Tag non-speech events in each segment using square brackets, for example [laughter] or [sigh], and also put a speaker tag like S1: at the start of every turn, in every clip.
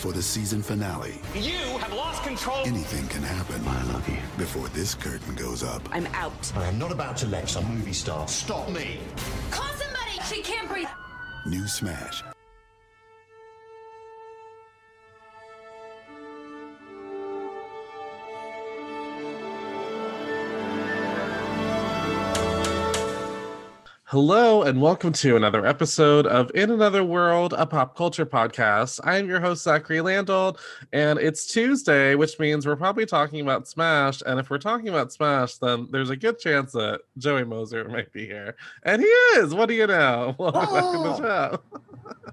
S1: before the season finale,
S2: You have lost control.
S1: anything can happen.
S3: I love you.
S1: Before this curtain goes up,
S4: I'm out.
S5: I am not about to let some movie star stop me.
S4: Call somebody! She can't breathe.
S1: new Smash.
S6: Hello, and welcome to another episode of In Another World, a pop culture podcast. I am your host, Zachary Landold, and it's Tuesday, which means we're probably talking about Smash. And if we're talking about Smash, then there's a good chance that Joey Moser might be here. And he is! What do you know? [laughs] Welcome back to the oh. show. [laughs]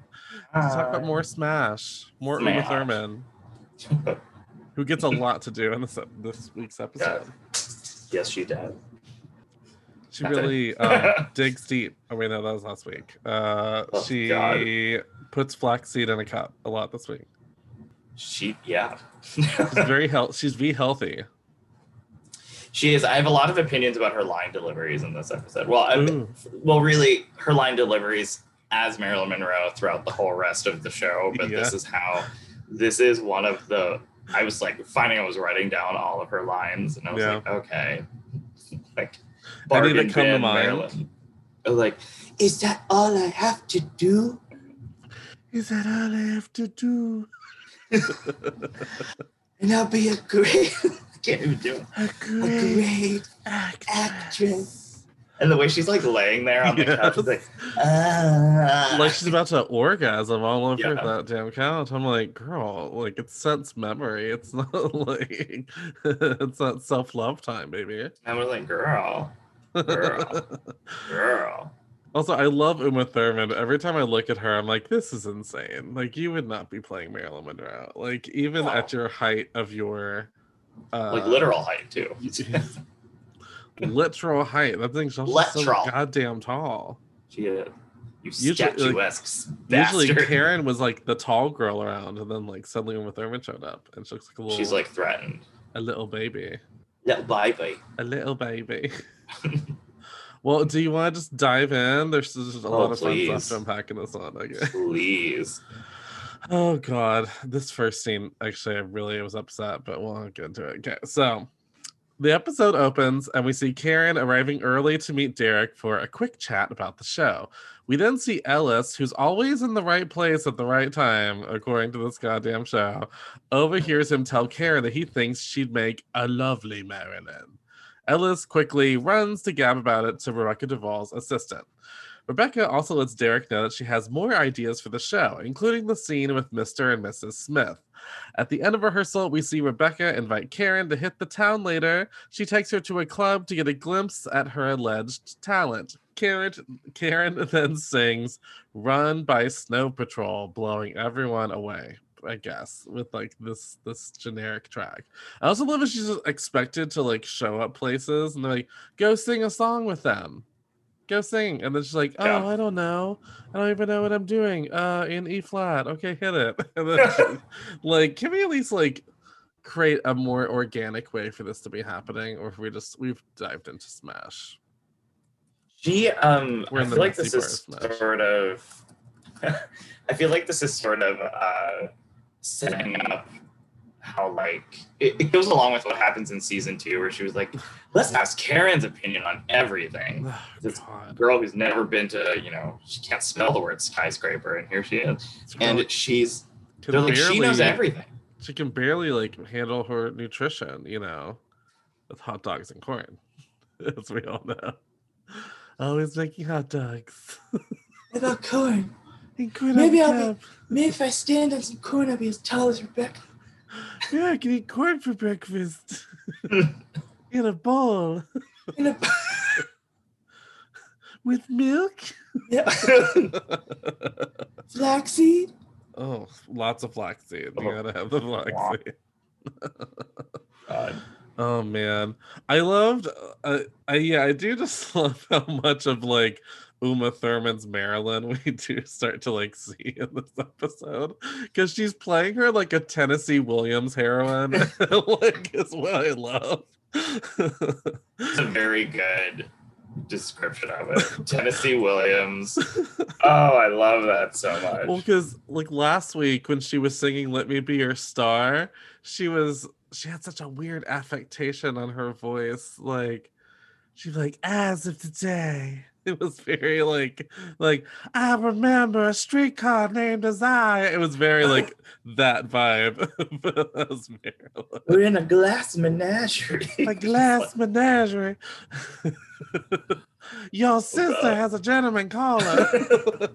S6: Let's talk about more Smash, more Uma
S7: Smash.
S6: Thurman, [laughs] who gets a lot to do in this, this week's episode.
S7: Yes, she did.
S6: She really um, [laughs] digs deep. Oh wait, no, that was last week. Uh,
S7: Oh,
S6: she
S7: God.
S6: puts flaxseed in a cup a lot this week.
S7: She, yeah.
S6: She's very [laughs] health. She's V healthy.
S7: she is. I have a lot of opinions about her line deliveries in this episode. Well, I,
S6: Ooh.
S7: well, really, her line deliveries as Marilyn Monroe throughout the whole rest of the show. But this is how. This is one of the. I was like finding I was writing down all of her lines, and I was
S6: Yeah.
S7: like, okay, like
S6: Any that
S7: bargain
S6: come to
S7: bin
S6: mind?
S7: Marilyn. I was like, is that all I have to do?
S6: Is that all I have to do? [laughs]
S7: And I'll be a great. [laughs] I can't even do it.
S6: A
S7: A great actress. And the way she's like laying there on the couch, she's like, ah. [laughs]
S6: Like she's about to orgasm all over
S7: Yeah.
S6: that damn couch. I'm like, girl, like it's sense memory. It's not like it's not self love time, baby.
S7: I was like, girl, girl, girl.
S6: Also, I love Uma Thurman. Every time I look at her, I'm like, this is insane. Like, you would not be playing Marilyn Monroe. Like, even
S7: No.
S6: at your height of your uh,
S7: Like literal height too. [laughs]
S6: literal height. That thing's just so goddamn tall.
S7: She is. You
S6: Usually, like. Usually, Karen was like the tall girl around, and then like suddenly Uma Thurman showed up, and she looks like a little,
S7: She's like threatened.
S6: a little baby,
S7: Little baby.
S6: a little baby. [laughs] [laughs] well, do you want to just dive in? There's just a
S7: Oh,
S6: lot of fun
S7: please.
S6: stuff to unpack in this one. Okay.
S7: Please.
S6: Oh god, this first scene actually I really was upset, but we'll get into it. Okay, so the episode opens and we see Karen arriving early to meet Derek for a quick chat about the show. We then see Ellis, who's always in the right place at the right time, according to this goddamn show, overhears him tell Karen that he thinks she'd make a lovely Marilyn. Ellis quickly runs to gab about it to Rebecca Duvall's assistant. Rebecca also lets Derek know that she has more ideas for the show, including the scene with Mr. and Mrs. Smith. At the end of rehearsal, we see Rebecca invite Karen to hit the town later. She takes her to a club to get a glimpse at her alleged talent. Karen, Karen [laughs] then sings Run by Snow Patrol, blowing everyone away. I guess with like this this generic track. I also love that she's expected to like show up places and they're like, go sing a song with them. Go sing. And then she's like oh
S7: Yeah.
S6: i don't know. I don't even know what i'm doing. Uh in e flat. Okay hit it. [laughs] And then she- [laughs] like can we at least like create a more organic way for this to be happening or if we just we've dived into smash?
S7: She um
S6: We're
S7: I feel like this is
S6: of
S7: sort of [laughs] I feel like this is sort of uh setting up how like it, it goes along with what happens in season two where she was like, let's ask Karen's opinion on everything.
S6: Oh,
S7: This
S6: God.
S7: girl who's never been to, you know, she can't spell the word skyscraper, and here she is. And she's they're like, she knows everything.
S6: she can barely like handle her nutrition you know with hot dogs and corn [laughs] as we all know always making hot dogs [laughs]
S8: What about corn?
S6: And corn
S8: Maybe I'll
S6: be.
S8: Maybe if I stand on some corn, I'll be as tall as Rebecca.
S6: Yeah, I can eat corn for breakfast [laughs] in a bowl
S8: In a, [laughs]
S6: with milk.
S8: yeah. [laughs] Flaxseed.
S6: oh, lots of flaxseed. You
S7: Oh.
S6: gotta have the flaxseed.
S7: God.
S6: Oh man, I loved. Uh, I yeah, I do just love how much of like Uma Thurman's Marilyn [laughs] we do start to like see in this episode because she's playing her like a Tennessee Williams heroine. [laughs] [laughs] like is what I love.
S7: It's a very good description of it. Tennessee Williams. Oh, I love that so much.
S6: well, because like last week when she was singing "Let Me Be Your Star," she was she had such a weird affectation on her voice. Like she's like, "As of today." It was very like like I remember a streetcar named I. It was very [laughs] like that vibe. [laughs] Marilyn.
S8: We're in a glass menagerie. [laughs]
S6: A glass menagerie. Your oh, sister has a gentleman caller.
S7: oh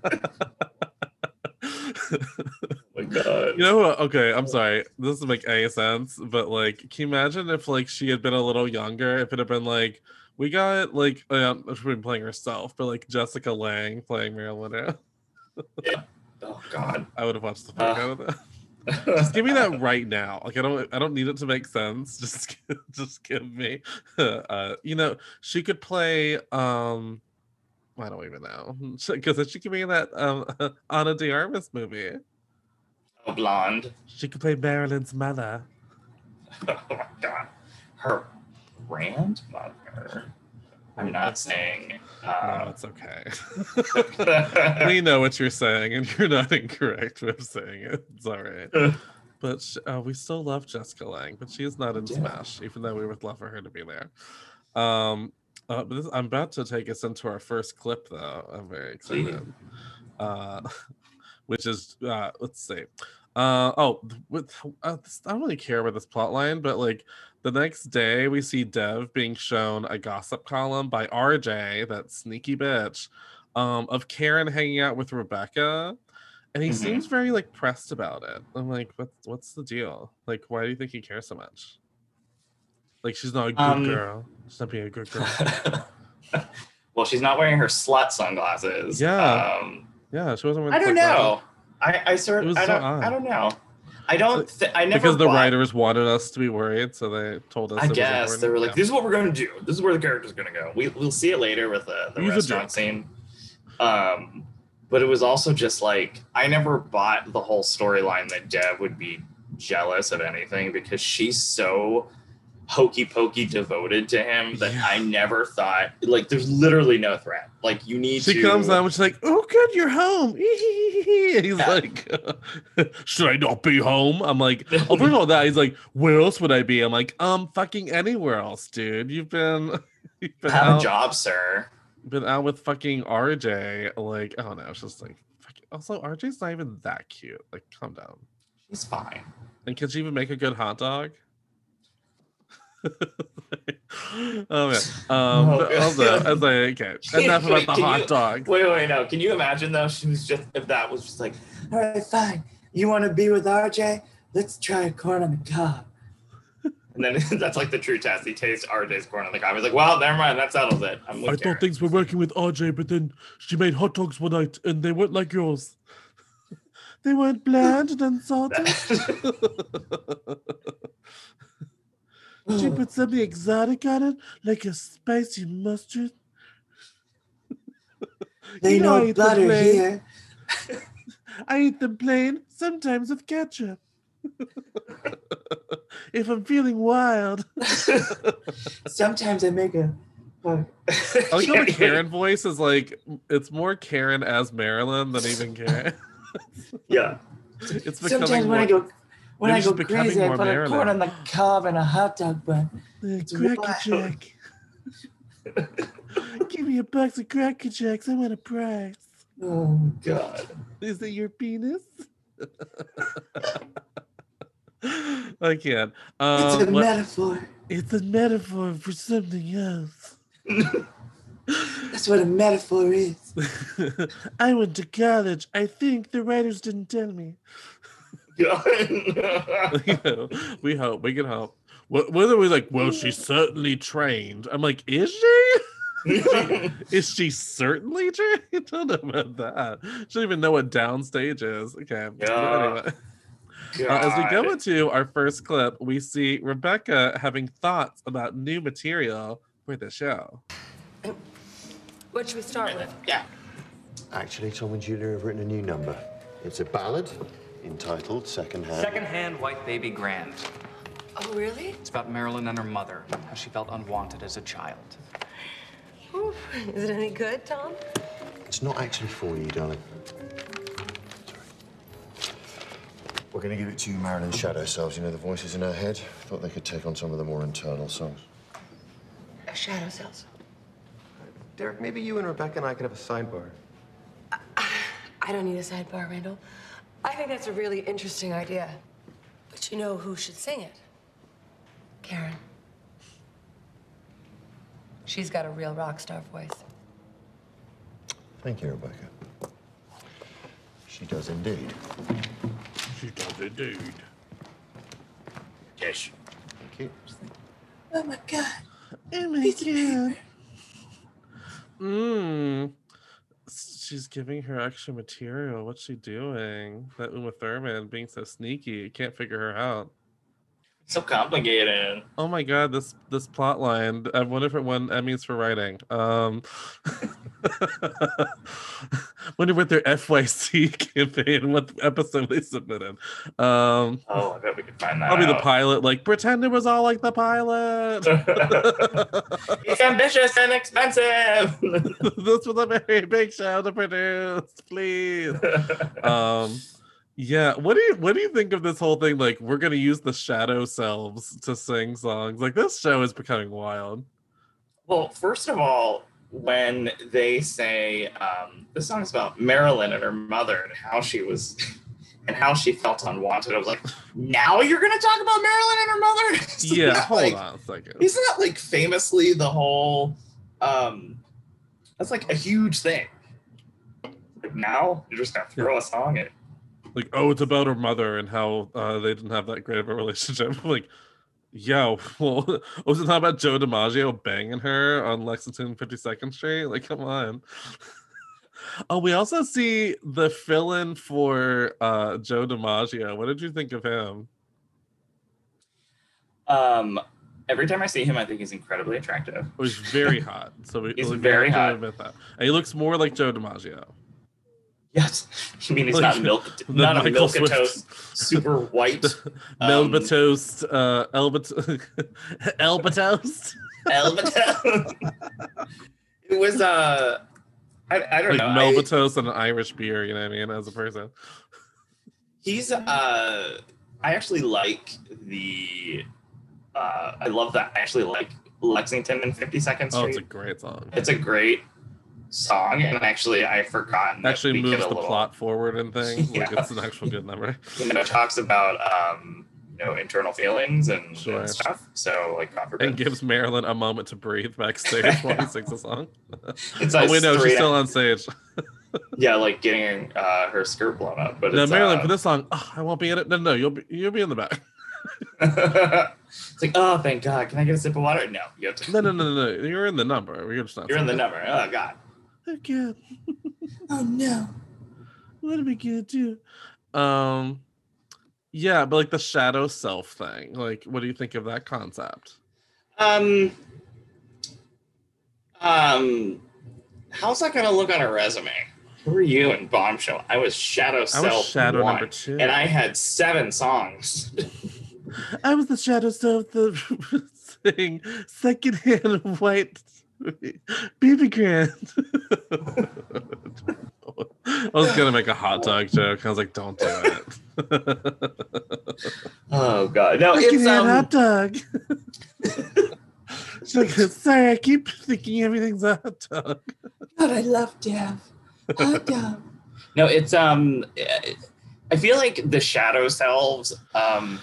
S7: my god.
S6: You know what? Okay, I'm oh. sorry. This doesn't make any sense, but like, can you imagine if like she had been a little younger? If it had been like, we got like, um, she's been playing herself, but like Jessica Lange playing Marilyn Monroe. [laughs]
S7: oh god.
S6: I would have watched the fuck
S7: Uh.
S6: out of that. [laughs] Just give me that right now. Like I don't, I don't need it to make sense. [laughs] Just, just give me. Uh, you know, she could play. um I don't even know because she could be in that um Ana de Armas movie.
S7: Oh, blonde.
S6: She could play Marilyn's mother.
S7: Oh my god. Her grandmother. I'm not saying.
S6: No,
S7: Uh,
S6: it's okay. [laughs] we know what you're saying, and you're not incorrect with saying it. It's all right. But uh, we still love Jessica Lange, but she is not in
S8: Yeah.
S6: Smash, even though we would love for her to be there. Um, uh, but this, I'm about to take us into our first clip, though. I'm very excited. Uh, [laughs] which is, uh, let's see. Uh, oh, with uh, this, I don't really care about this plot line, but like the next day we see Dev being shown a gossip column by RJ, that sneaky bitch, um, of Karen hanging out with Rebecca, and he
S7: Mhm.
S6: seems very like pressed about it. I'm like, what's what's the deal? Like, why do you think he cares so much? Like, she's not a good
S7: Um,
S6: girl. She's not being a good girl. [laughs]
S7: well, she's not wearing her slut sunglasses.
S6: Yeah.
S7: Um,
S6: Yeah, she wasn't.
S7: Wearing I don't know. I I sort I don't
S6: odd.
S7: I don't know. I don't. Th- I never
S6: Because the
S7: bought-
S6: writers wanted us to be worried, so they told us.
S7: I guess they were like. "This is what we're going to do. This is where the character's going to go." We we'll see it later with the, the
S6: He's
S7: restaurant scene. Um, but it was also just like I never bought the whole storyline that Dev would be jealous of anything because she's so hokey pokey devoted to him that
S6: Yeah.
S7: I never thought like there's literally no threat. Like you need
S6: She
S7: to
S6: comes and she's like, "Oh, good, you're home." [laughs] He's
S7: Yeah.
S6: like, [laughs] "Should I not be home?" I'm like, "Oh, first of all, that." He's like, "Where else would I be?" I'm like, "Um, fucking anywhere else, dude. You've been, [laughs] you've been
S7: have
S6: out,
S7: a job, sir.
S6: been out with fucking RJ. Like, I don't know. It's just like, fuck- also, RJ's not even that cute. Like, calm down.
S7: She's fine.
S6: And can she even make a good hot dog? [laughs] oh man. Um,
S7: Oh,
S6: but
S7: God.
S6: also, as I okay, [laughs] enough about the
S7: Can
S6: hot
S7: you-
S6: dog.
S7: Wait, wait, no. Can you imagine though? She was just if that was just like
S8: All right, fine. You want to be with RJ? Let's try a corn on the cob.
S7: And then [laughs] that's like the true test. He tastes RJ's corn on the cob. He's like, well, never mind. That settles it. I'm
S6: I
S7: Karen.
S6: thought things were working with RJ, but then she made hot dogs one night and they weren't like yours. they weren't bland and unsalted. She oh. put something exotic on it, like a spicy mustard.
S8: They
S6: You know I
S8: know
S6: eat the
S8: butter
S6: plain.
S8: here. [laughs]
S6: I eat them plain, sometimes with ketchup. [laughs] if I'm feeling wild. [laughs]
S8: Sometimes I make a. a-
S6: I like how the Karen voice is like it's more Karen as Marilyn than even Karen.
S7: Yeah.
S6: It's
S8: Sometimes
S6: becoming
S8: when I go when
S6: maybe
S8: I go crazy, I put a corn on the cob and a hot dog bun. It's
S6: Cracker
S8: wild.
S6: Jack. Give me a box of Cracker Jacks. I want a prize.
S8: Oh
S7: God.
S6: Is it your penis? [laughs] I can't.
S8: It's
S6: Um,
S8: a
S6: what-
S8: metaphor.
S6: it's a metaphor for something else.
S8: That's what a metaphor is. [laughs]
S6: I went to college. I think the writers didn't tell me.
S7: God. [laughs]
S6: you know, we hope. We can hope. Whether we like, well, she's certainly trained. I'm like, is she? [laughs] Is she certainly trained? I [laughs] don't know about that. She don't even know what downstage is. Okay.
S7: Yeah.
S6: anyway. Uh, as we go into our first clip, we see Rebecca having thoughts about new material for the show.
S4: What should we start with?
S7: Yeah.
S5: Actually, Tom and Julia have written a new number. It's a ballad entitled Second Hand.
S3: Secondhand white baby grand.
S4: Oh, really?
S3: It's about Marilyn and her mother, how she felt unwanted as a child.
S4: Ooh, is it any good, Tom?
S5: It's not actually for you, darling. Sorry. We're going to give it to you, Marilyn's shadow selves. You know, the voices in her head. Thought they could take on some of the more internal songs.
S4: A shadow Selves?
S2: Derek, maybe you and Rebecca and I could have a sidebar.
S4: I don't need a sidebar, Randall. I think that's a really interesting idea. But you know who should sing it? Karen. She's got a real rock star voice.
S5: Thank you, Rebecca. She does indeed.
S6: She does indeed. dude.
S7: Ish.
S5: Thank you.
S8: Oh my god.
S6: Oh my god. Mmm. She's giving her extra material. What's she doing? That Uma Thurman being so sneaky. Can't figure her out.
S7: So complicated.
S6: Oh my god, this this plot line. I wonder if it won Emmys for writing. Um [laughs] [laughs] wonder what their FYC [laughs] campaign, what episode they submitted. Um
S7: Oh, I bet we could find that.
S6: I'll be the pilot, like pretend it was all like the pilot. [laughs]
S7: It's ambitious and expensive.
S6: this was a very big show to produce, please. [laughs] Um, yeah. What do you what do you think of this whole thing? Like, we're gonna use the shadow selves to sing songs. Like, this show is becoming wild.
S7: well, first of all, when they say um, this song is about Marilyn and her mother and how she was [laughs] and how she felt unwanted, I was like, now you're gonna talk about Marilyn and her mother? [laughs] Isn't
S6: Yeah,
S7: that,
S6: hold
S7: like-
S6: on a second.
S7: Isn't that like famously the whole? um That's like a huge thing. Like now you're just gonna throw a song in.
S6: Like, oh, it's about her mother and how uh, they didn't have that great of a [laughs] relationship. like, yeah, [laughs] well, was it not about Joe DiMaggio banging her on Lexington 52nd Street? Like, come on. [laughs] oh, we also see the fill-in for uh, Joe DiMaggio. What did you think of him?
S7: Um, every time I see him, I think he's incredibly attractive.
S6: He's very [laughs] hot. So we,
S7: He's
S6: we
S7: very hot.
S6: admit that. And he looks more like Joe DiMaggio.
S7: Yes, [laughs] I mean it's
S6: Like,
S7: not milk,
S6: the
S7: not a milk
S6: Swift.
S7: toast, super [laughs] white. Um,
S6: toast, uh, Elba, [laughs] Elba toast.
S7: Elba. it was uh, I, I don't
S6: like
S7: know.
S6: Melba
S7: I-
S6: toast and an Irish beer. You know what I mean? As a person.
S7: he's uh, I actually like the. Uh, I love that. I actually like Lexington and Fifty Second Street.
S6: Oh, it's a great song.
S7: it's a great song, and actually I forgotten.
S6: Actually moves the
S7: little-
S6: plot forward and things. [laughs] Like
S7: Yeah.
S6: it's an actual good number. [laughs]
S7: You know, it talks about um, you know, internal feelings and,
S6: Sure.
S7: and stuff. So like, God forbid.
S6: And gives Marilyn a moment to breathe backstage while he [laughs] sings a song.
S7: It's
S6: oh
S7: like
S6: wait, no, she's still on stage.
S7: yeah, like getting uh, her skirt blown up. But
S6: No,
S7: it's,
S6: Marilyn,
S7: uh,
S6: for this song, oh, I won't be in it. No, no, you'll be you'll be in the back.
S7: it's like, oh, thank God. Can I get a sip of water? No, you have to.
S6: No, no, no, no, no. You're in the number. You're just not.
S7: You're in the number. Oh God.
S6: Oh God,
S8: Oh no.
S6: what are we gonna do? Um, yeah, but like the shadow self thing. Like, what do you think of that concept?
S7: Um. Um. How's that gonna look on a resume? Who are you in Bombshell? I was Shadow Self
S6: Shadow
S7: one,
S6: number two.
S7: and I had seven songs. [laughs]
S6: I was the shadow self the thing [laughs] secondhand white baby grand. I was gonna make a hot dog joke. I was like, don't do it.
S7: oh God. No, it's
S6: Secondhand
S7: um.
S6: hot dog. She's like, sorry, I keep thinking everything's a hot dog.
S8: God, I love Dev. Hot [laughs] dog.
S7: No, it's um. I feel like the shadow selves. Um,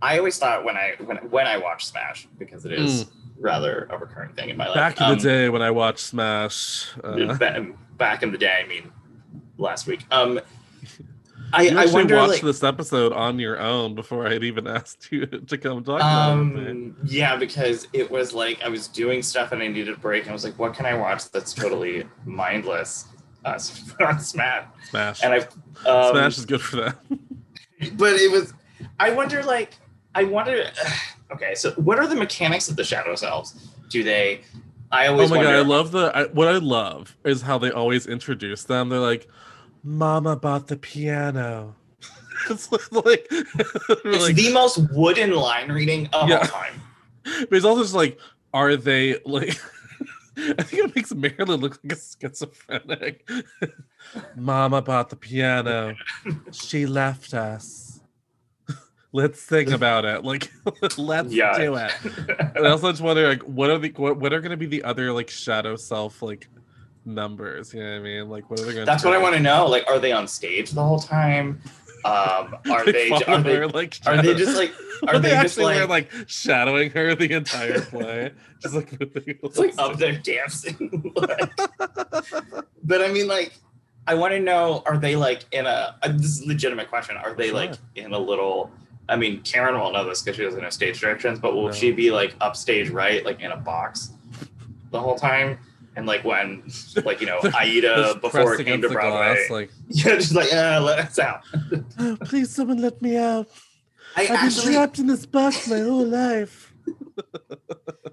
S7: I always thought when I when when I watched Smash because it is rather a recurring thing in my life.
S6: Back in
S7: um,
S6: the day when I watched Smash, uh,
S7: ba- back in the day. I mean, last week. Um, I
S6: you
S7: I wonder
S6: watched
S7: like.
S6: this episode on your own before I had even [laughs] asked you to come talk about it.
S7: Um, yeah, because it was like I was doing stuff and I needed a break. And I was like, what can I watch that's totally mindless? Uh, so I put on Smash,
S6: Smash.
S7: and I've um,
S6: Smash is good for that. [laughs]
S7: but it was i wonder like i wonder okay so what are the mechanics of the shadow selves do they i always.
S6: Oh my
S7: wonder
S6: god, I love the I, what I love is how they always introduce them. They're like, "Mama bought the piano." [laughs] it's like, [laughs]
S7: It's
S6: like
S7: the most wooden line reading of
S6: Yeah.
S7: all time. [laughs]
S6: but it's also just like, are they like? I think it makes Marilyn look like a schizophrenic. Mama bought the piano. She left us. Let's sing about it. Like, [laughs] let's
S7: Yeah.
S6: do it. [laughs] And I also just wonder, like, what are the what, what are going to be the other like shadow self like numbers? You know what I mean? Like, what are they going?
S7: To That's what I want to know. Like, are they on stage the whole time? Um, [laughs] are they? Are they?
S6: like?
S7: Are they just like?
S6: Are they,
S7: they just
S6: actually were
S7: like?
S6: like shadowing her the entire play? just like
S7: It's like up there dancing. Like- but I mean, like, I want to know: Are they like in a? uh, This is a legitimate question. Are they like in a little? I mean, Karen won't know this because she doesn't know stage directions. But will
S6: No.
S7: she be like upstage right, like in a box, the whole time? And like when, [laughs] like you know, Aida before it came to
S6: the glass,
S7: Broadway,
S6: like, [laughs]
S7: yeah, just like yeah, let us out.
S6: oh, [gasps] please, someone let me out.
S8: I
S6: I've been trapped in this box my whole life. [laughs]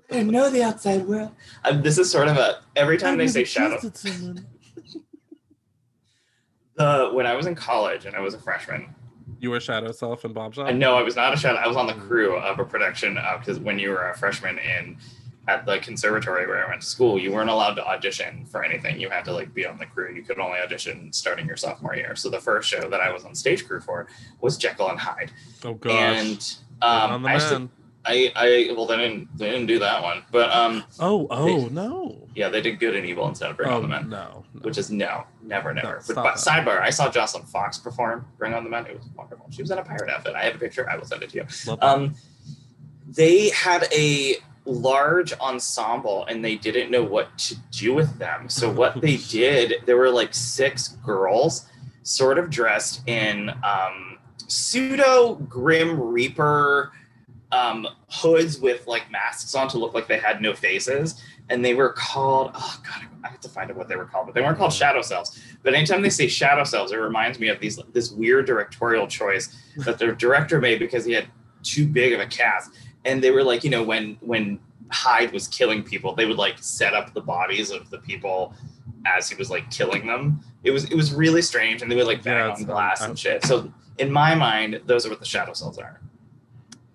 S8: I didn't know the outside world.
S7: Um, this is sort of a every time
S6: I've
S7: they
S6: never
S7: say shadow.
S6: trusted someone.
S7: The when I was in college and I was a freshman,
S6: You were shadow self in Bombshell.
S7: I know I was not a shadow. I was on the crew of a production because when you were a freshman in at the conservatory where I went to school, you weren't allowed to audition for anything. You had to like be on the crew. You could only audition starting your sophomore year. So the first show that I was on stage crew for was Jekyll and Hyde,
S6: Oh gosh.
S7: and um,
S6: the
S7: I, actually,
S6: man.
S7: I I well they didn't they didn't do that one, but um
S6: Oh oh no.
S7: yeah they did Good and Evil instead of Bring
S6: Oh
S7: on the Men.
S6: no. no.
S7: which is no, never, never. but, but sidebar, I saw Jocelyn Fox perform Bring on the Men. It was wonderful. She was in a pirate outfit. I have a picture. I will send it to you.
S6: Love that.
S7: Um, they had a large ensemble and they didn't know what to do with them. So [laughs] what they did, there were like six girls, sort of dressed in um, pseudo Grim Reaper um, hoods with like masks on to look like they had no faces. And they were called, oh God, I have to find out what they were called, but they weren't called shadow selves. But anytime they say shadow selves, it reminds me of these this weird directorial choice that the director made because he had too big of a cast. And they were like, you know, when when Hyde was killing people, they would like set up the bodies of the people as he was like killing them. It was it was really strange, and they would like bang
S6: Yeah,
S7: on glass and shit. So in my mind, those are what the shadow selves are.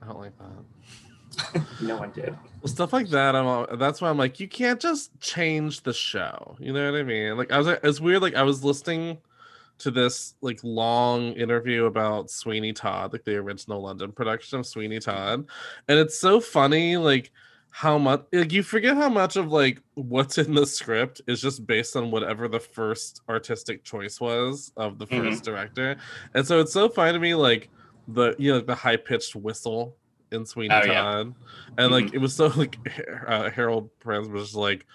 S6: I don't like that. [laughs]
S7: No one did.
S6: Well, stuff like that. I'm. all- That's why I'm like, you can't just change the show. You know what I mean? Like I was. It's weird. Like I was listening to this like long interview about Sweeney Todd, like the original London production of Sweeney Todd, and it's so funny. Like how much like you forget how much of like what's in the script is just based on whatever the first artistic choice was of the 1st
S7: Mhm.
S6: director and so it's so funny to me like the you know the high pitched whistle in Sweeney
S7: Oh, yeah.
S6: Todd and like it was so like uh, Harold Prince was like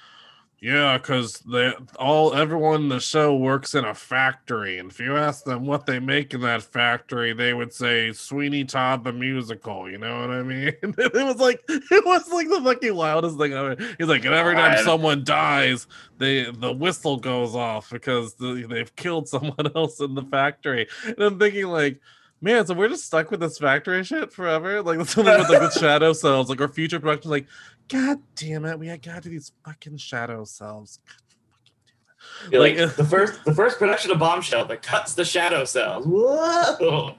S6: yeah, because they all everyone in the show works in a factory, and if you ask them what they make in that factory, they would say Sweeney Todd the musical. You know what I mean? [laughs] it was like it was like the fucking wildest thing ever. He's like, and every time someone dies, they the whistle goes off because the, they've killed someone [laughs] else in the factory. And I'm thinking like. Man, so we're just stuck with this factory shit forever. Like [laughs] that's something with like the shadow [laughs] selves, like our future production. Like, god damn it, we gotta do these fucking shadow selves.
S7: Like,
S6: Like,
S7: the [laughs] first the first production of Bombshell that cuts the shadow selves. Whoa.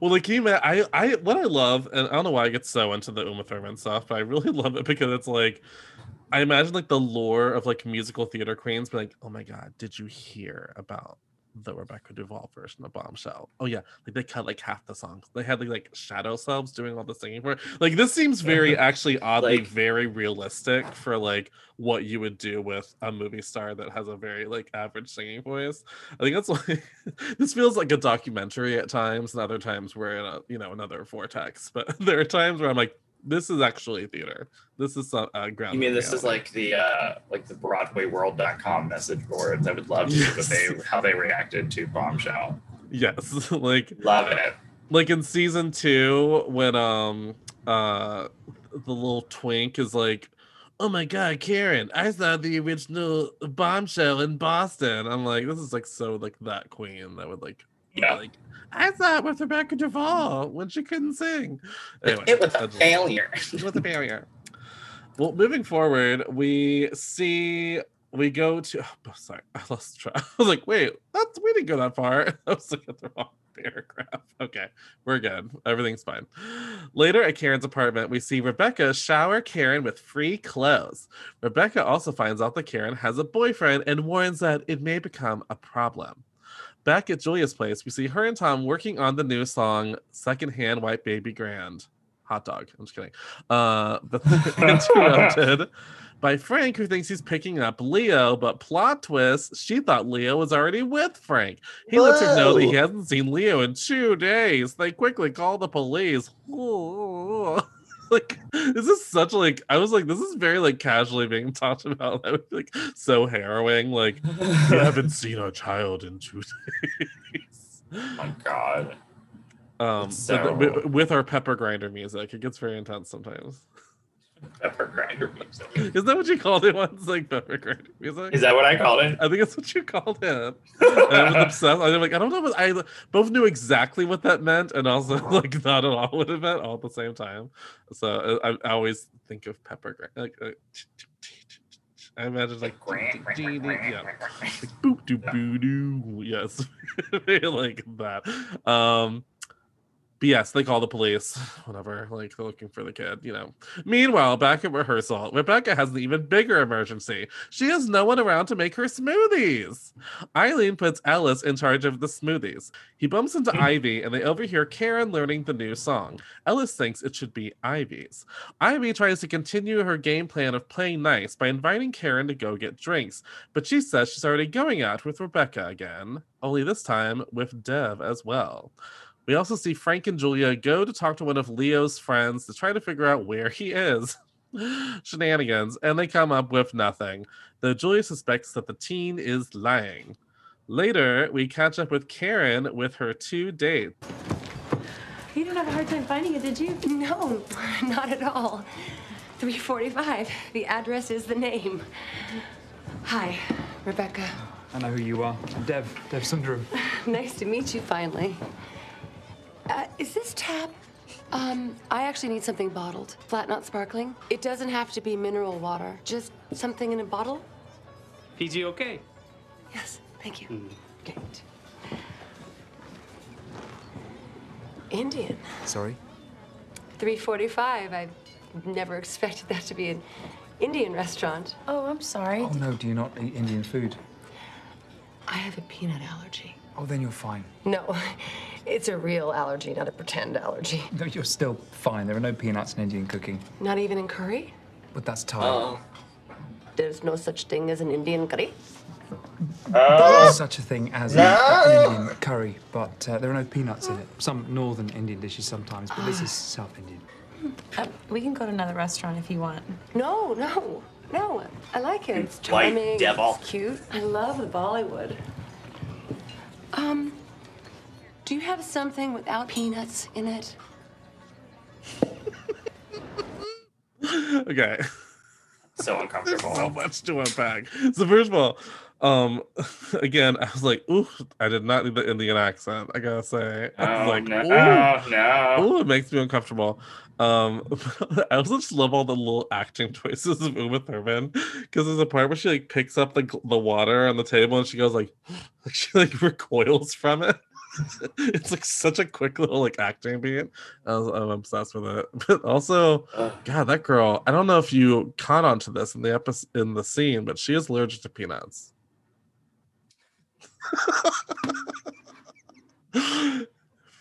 S6: Well, like you ima- I, I, what I love, and I don't know why I get so into the Uma Thurman stuff, but I really love it because it's like, I imagine like the lore of like musical theater queens, be like, oh my god, did you hear about the Rebecca Duvall version of Bombshell? Oh yeah, like they cut like half the songs. They had like, like shadow selves doing all the singing for it. Like this seems very actually oddly
S7: Like-
S6: very realistic for like what you would do with a movie star that has a very like average singing voice. I think that's [laughs] why this feels like a documentary at times, and other times we're in a you know another vortex. But [laughs] there are times where I'm like, this is actually theater. This is uh, uh, ground.
S7: You mean this is like the uh like the BroadwayWorld.com message boards? I would love to see what they how they reacted to Bombshell.
S6: yes, [laughs] like
S7: Love it.
S6: like in season two when um uh the little twink is like oh my god karen i saw the original bombshell in boston i'm like this is like so like that queen that would like
S7: Yeah.
S6: like i thought with rebecca duvall when she couldn't sing anyway,
S7: it was a failure.
S6: it was a barrier well moving forward we see we go to. Oh, sorry, I lost track. [laughs] I was like, wait, that's we didn't go that far. [laughs] I was looking at the wrong paragraph. Okay, we're good. Everything's fine. Later at Karen's apartment, we see Rebecca shower Karen with free clothes. Rebecca also finds out that Karen has a boyfriend and warns that it may become a problem. Back at Julia's place, we see her and Tom working on the new song Secondhand White Baby Grand. Hot dog. I'm just kidding. Uh, but [laughs] [laughs] interrupted by Frank, who thinks he's picking up Leo, but plot twist, she thought Leo was already with Frank. He lets her know that he hasn't seen Leo in two days. They quickly call the police. [laughs] [laughs] like, this is such like I was like, this is very like casually being [laughs] talked about. That would be like so harrowing. Like, you [laughs] haven't seen our child in two days.
S7: Oh my god.
S6: Um,
S7: It's
S6: but the-
S7: so-
S6: wi- with our pepper grinder music, it gets very intense sometimes.
S7: Pepper grinder music. [laughs]
S6: Isn't that what you called it once? Like pepper grinder music?
S7: Is that what I called it?
S6: I think that's what you called it. [laughs] And I was obsessed. I was like, I don't know. What, I both knew exactly what that meant, and also [laughs] like not at all what it meant all at the same time. So I, I always think of pepper grinder. Like, uh, I imagine like yeah, like boop doo boo doo. Yes, like that. Um, but yes, they call the police. [laughs] Whatever, like they're looking for the kid. You know. Meanwhile, back at rehearsal, Rebecca has an even bigger emergency. She has no one around to make her smoothies. Eileen puts Ellis in charge of the smoothies. He bumps into [laughs] Ivy, and they overhear Karen learning the new song. Ellis thinks it should be Ivy's. Ivy tries to continue her game plan of playing nice by inviting Karen to go get drinks, but she says she's already going out with Rebecca again, only this time with Dev as well. We also see Frank and Julia go to talk to one of Leo's friends to try to figure out where he is. [laughs] Shenanigans, and they come up with nothing, though Julia suspects that the teen is lying. Later, we catch up with Karen with her two dates.
S9: You didn't have a hard time finding it, did you? [laughs]
S4: No, not at all. 345. The address is the name. Hi, Rebecca.
S10: I know who you are. I'm Dev, Dev Sundaram. [laughs]
S4: Nice to meet you finally. Uh, is this tap? Um, I actually need something bottled. Flat, not sparkling. It doesn't have to be mineral water. Just something in a bottle.
S10: PG okay?
S4: Yes, thank you. Great. Indian.
S10: Sorry?
S4: 345. I never expected that to be an Indian restaurant.
S9: Oh, I'm sorry.
S10: Oh no, do you not eat Indian food?
S4: I have a peanut allergy.
S10: Oh, then you're fine.
S4: No, [laughs] it's a real allergy, not a pretend allergy. [laughs]
S10: No, you're still fine. There are no peanuts in Indian cooking.
S4: Not even in curry?
S10: But that's Thai.
S7: Oh.
S4: There's no such thing as an Indian curry?
S10: There's such a thing as an Indian curry, but uh, there are no peanuts in it. Some northern Indian dishes sometimes, but this is [gasps] South Indian.
S9: Uh, we can go to another restaurant if you want.
S4: No, no, no. I like it. It's
S7: White
S4: charming.
S7: devil.
S4: It's cute. I love the Bollywood. Um, do you have something without peanuts in it?
S6: Okay.
S7: So
S6: There's
S7: uncomfortable.
S6: so much to unpack. So first of all, um, [laughs] again, I was like, "Ooh, I did not need the Indian accent." I gotta say, [laughs] I was
S7: Oh,
S6: like,
S7: no,
S6: "Ooh,
S7: no.
S6: ooh, it makes me uncomfortable." Um, [laughs] I also just love all the little acting [laughs] choices of Uma Thurman because there's a part where she like picks up the the water on the table and she goes like, [laughs] like she like recoils from it. it's like such a quick little like acting beat. I was, I'm obsessed with it. But also,
S7: Ugh.
S6: God, that girl. I don't know if you caught on to this in the episode in the scene, but she is allergic to peanuts.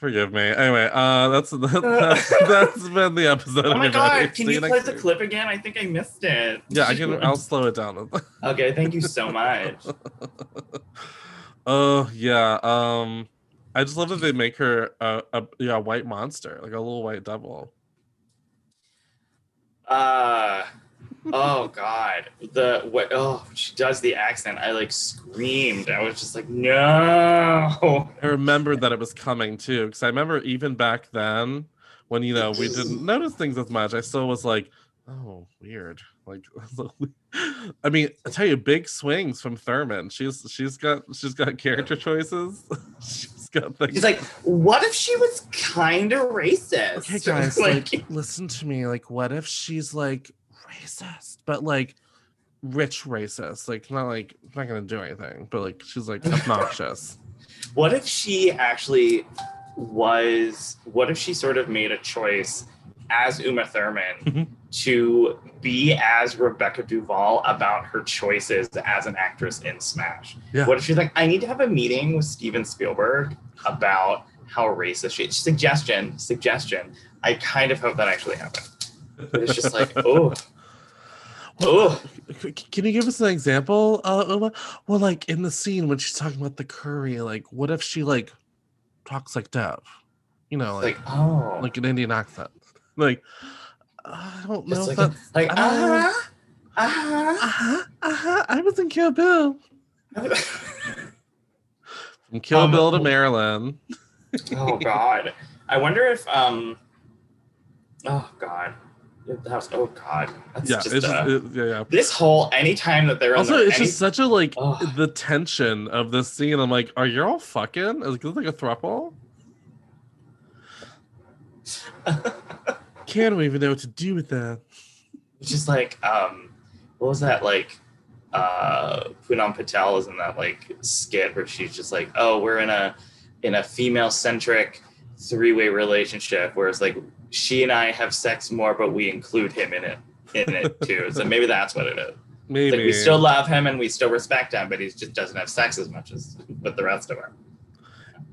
S6: Forgive me. Anyway, uh, that's [laughs] [laughs] that's, that's been the episode.
S7: Oh my
S6: everybody.
S7: god, can
S6: See
S7: you play the
S6: week.
S7: clip again? I think I missed it.
S6: Yeah, I can. I'll slow it down. [laughs]
S7: Okay, thank you so much.
S6: Oh yeah. Um, I just love that they make her a, a yeah a white monster, like a little white devil.
S7: Uh oh god. The what oh she does the accent. I like screamed. I was just like, no.
S6: I remembered that it was coming too, because I remember even back then when you know we didn't [laughs] notice things as much, I still was like, oh, weird. Like, [laughs] I mean, I tell you, big swings from Thurman. She's she's got she's got character choices. [laughs] she's got things.
S7: He's like, what if she was kind of racist?
S6: okay, guys,
S7: like,
S6: like, listen to me. Like, what if she's like racist, but like rich racist. Like not like not gonna do anything, but like she's like [laughs] obnoxious.
S7: What if she actually was? What if she sort of made a choice as Uma Thurman mm-hmm. to be as Rebecca Duvall about her choices as an actress in Smash?
S6: Yeah.
S7: What if she's like, I need to have a meeting with Steven Spielberg about how racist she is? Suggestion, suggestion. I kind of hope that actually happened. But it's just like, [laughs] oh, oh.
S6: Can you give us an example, uh, Well, like in the scene when she's talking about the curry, like what if she like talks like Dev? You know, like
S7: Like, oh.
S6: like an Indian accent. [laughs] Like I don't know.
S7: Like, like,
S6: I don't know.
S7: uh-huh, uh-huh.
S6: Uh-huh, uh-huh. I was in Kill Bill. [laughs] From Kill
S7: Um,
S6: Bill to Marilyn.
S7: oh god i wonder if um oh god that was oh god that's
S6: yeah,
S7: just,
S6: it's
S7: uh,
S6: just, it- yeah, yeah.
S7: this whole anytime that they're
S6: Also,
S7: the,
S6: it's
S7: any,
S6: just such a like
S7: Ugh.
S6: the tension of this scene. I'm like, are you all fucking? Is this like a throuple? [laughs] Can't even know what to do with that.
S7: it's just like um what was that like uh Poonam Patel is in that like skit where she's just like oh we're in a in a female centric three-way relationship where it's like she and I have sex more but we include him in it in it [laughs] too so maybe that's what it is
S6: Maybe
S7: like we still love him and we still respect him but he just doesn't have sex as much as with the rest of them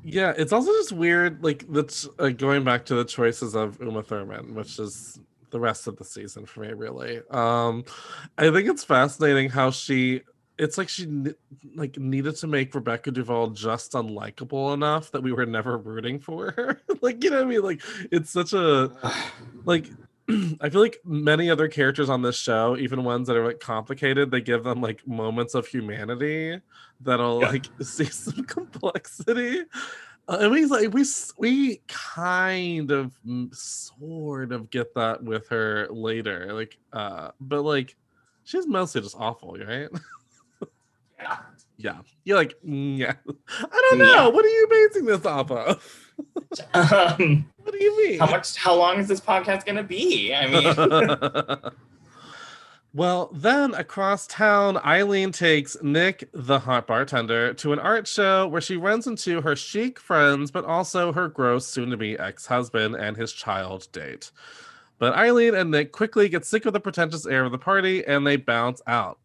S6: Yeah, it's also just weird, like that's uh, going back to the choices of Uma Thurman, which is the rest of the season for me, really. Um, I think it's fascinating how she. It's like she like needed to make Rebecca Duvall just unlikable enough that we were never rooting for her. [laughs] like you know what I mean? Like it's such a like. [clears throat] I feel like many other characters on this show, even ones that are like complicated, they give them like moments of humanity that'll
S7: Yeah.
S6: like [laughs] see some complexity. Uh, and we like we we kind of sort of get that with her later, like uh, but like she's mostly just awful, right? [laughs]
S7: yeah
S6: yeah, you're like mm, yeah. [laughs] I don't know.
S7: Yeah.
S6: What are you basing this off of? [laughs]
S7: um
S6: What do you mean?
S7: how much how long is this podcast gonna be i mean [laughs]
S6: well, then across town, Eileen takes Nick, the hot bartender, to an art show where she runs into her chic friends, but also her gross soon to be ex husband and his child date. But Eileen and Nick quickly get sick of the pretentious air of the party and they bounce out.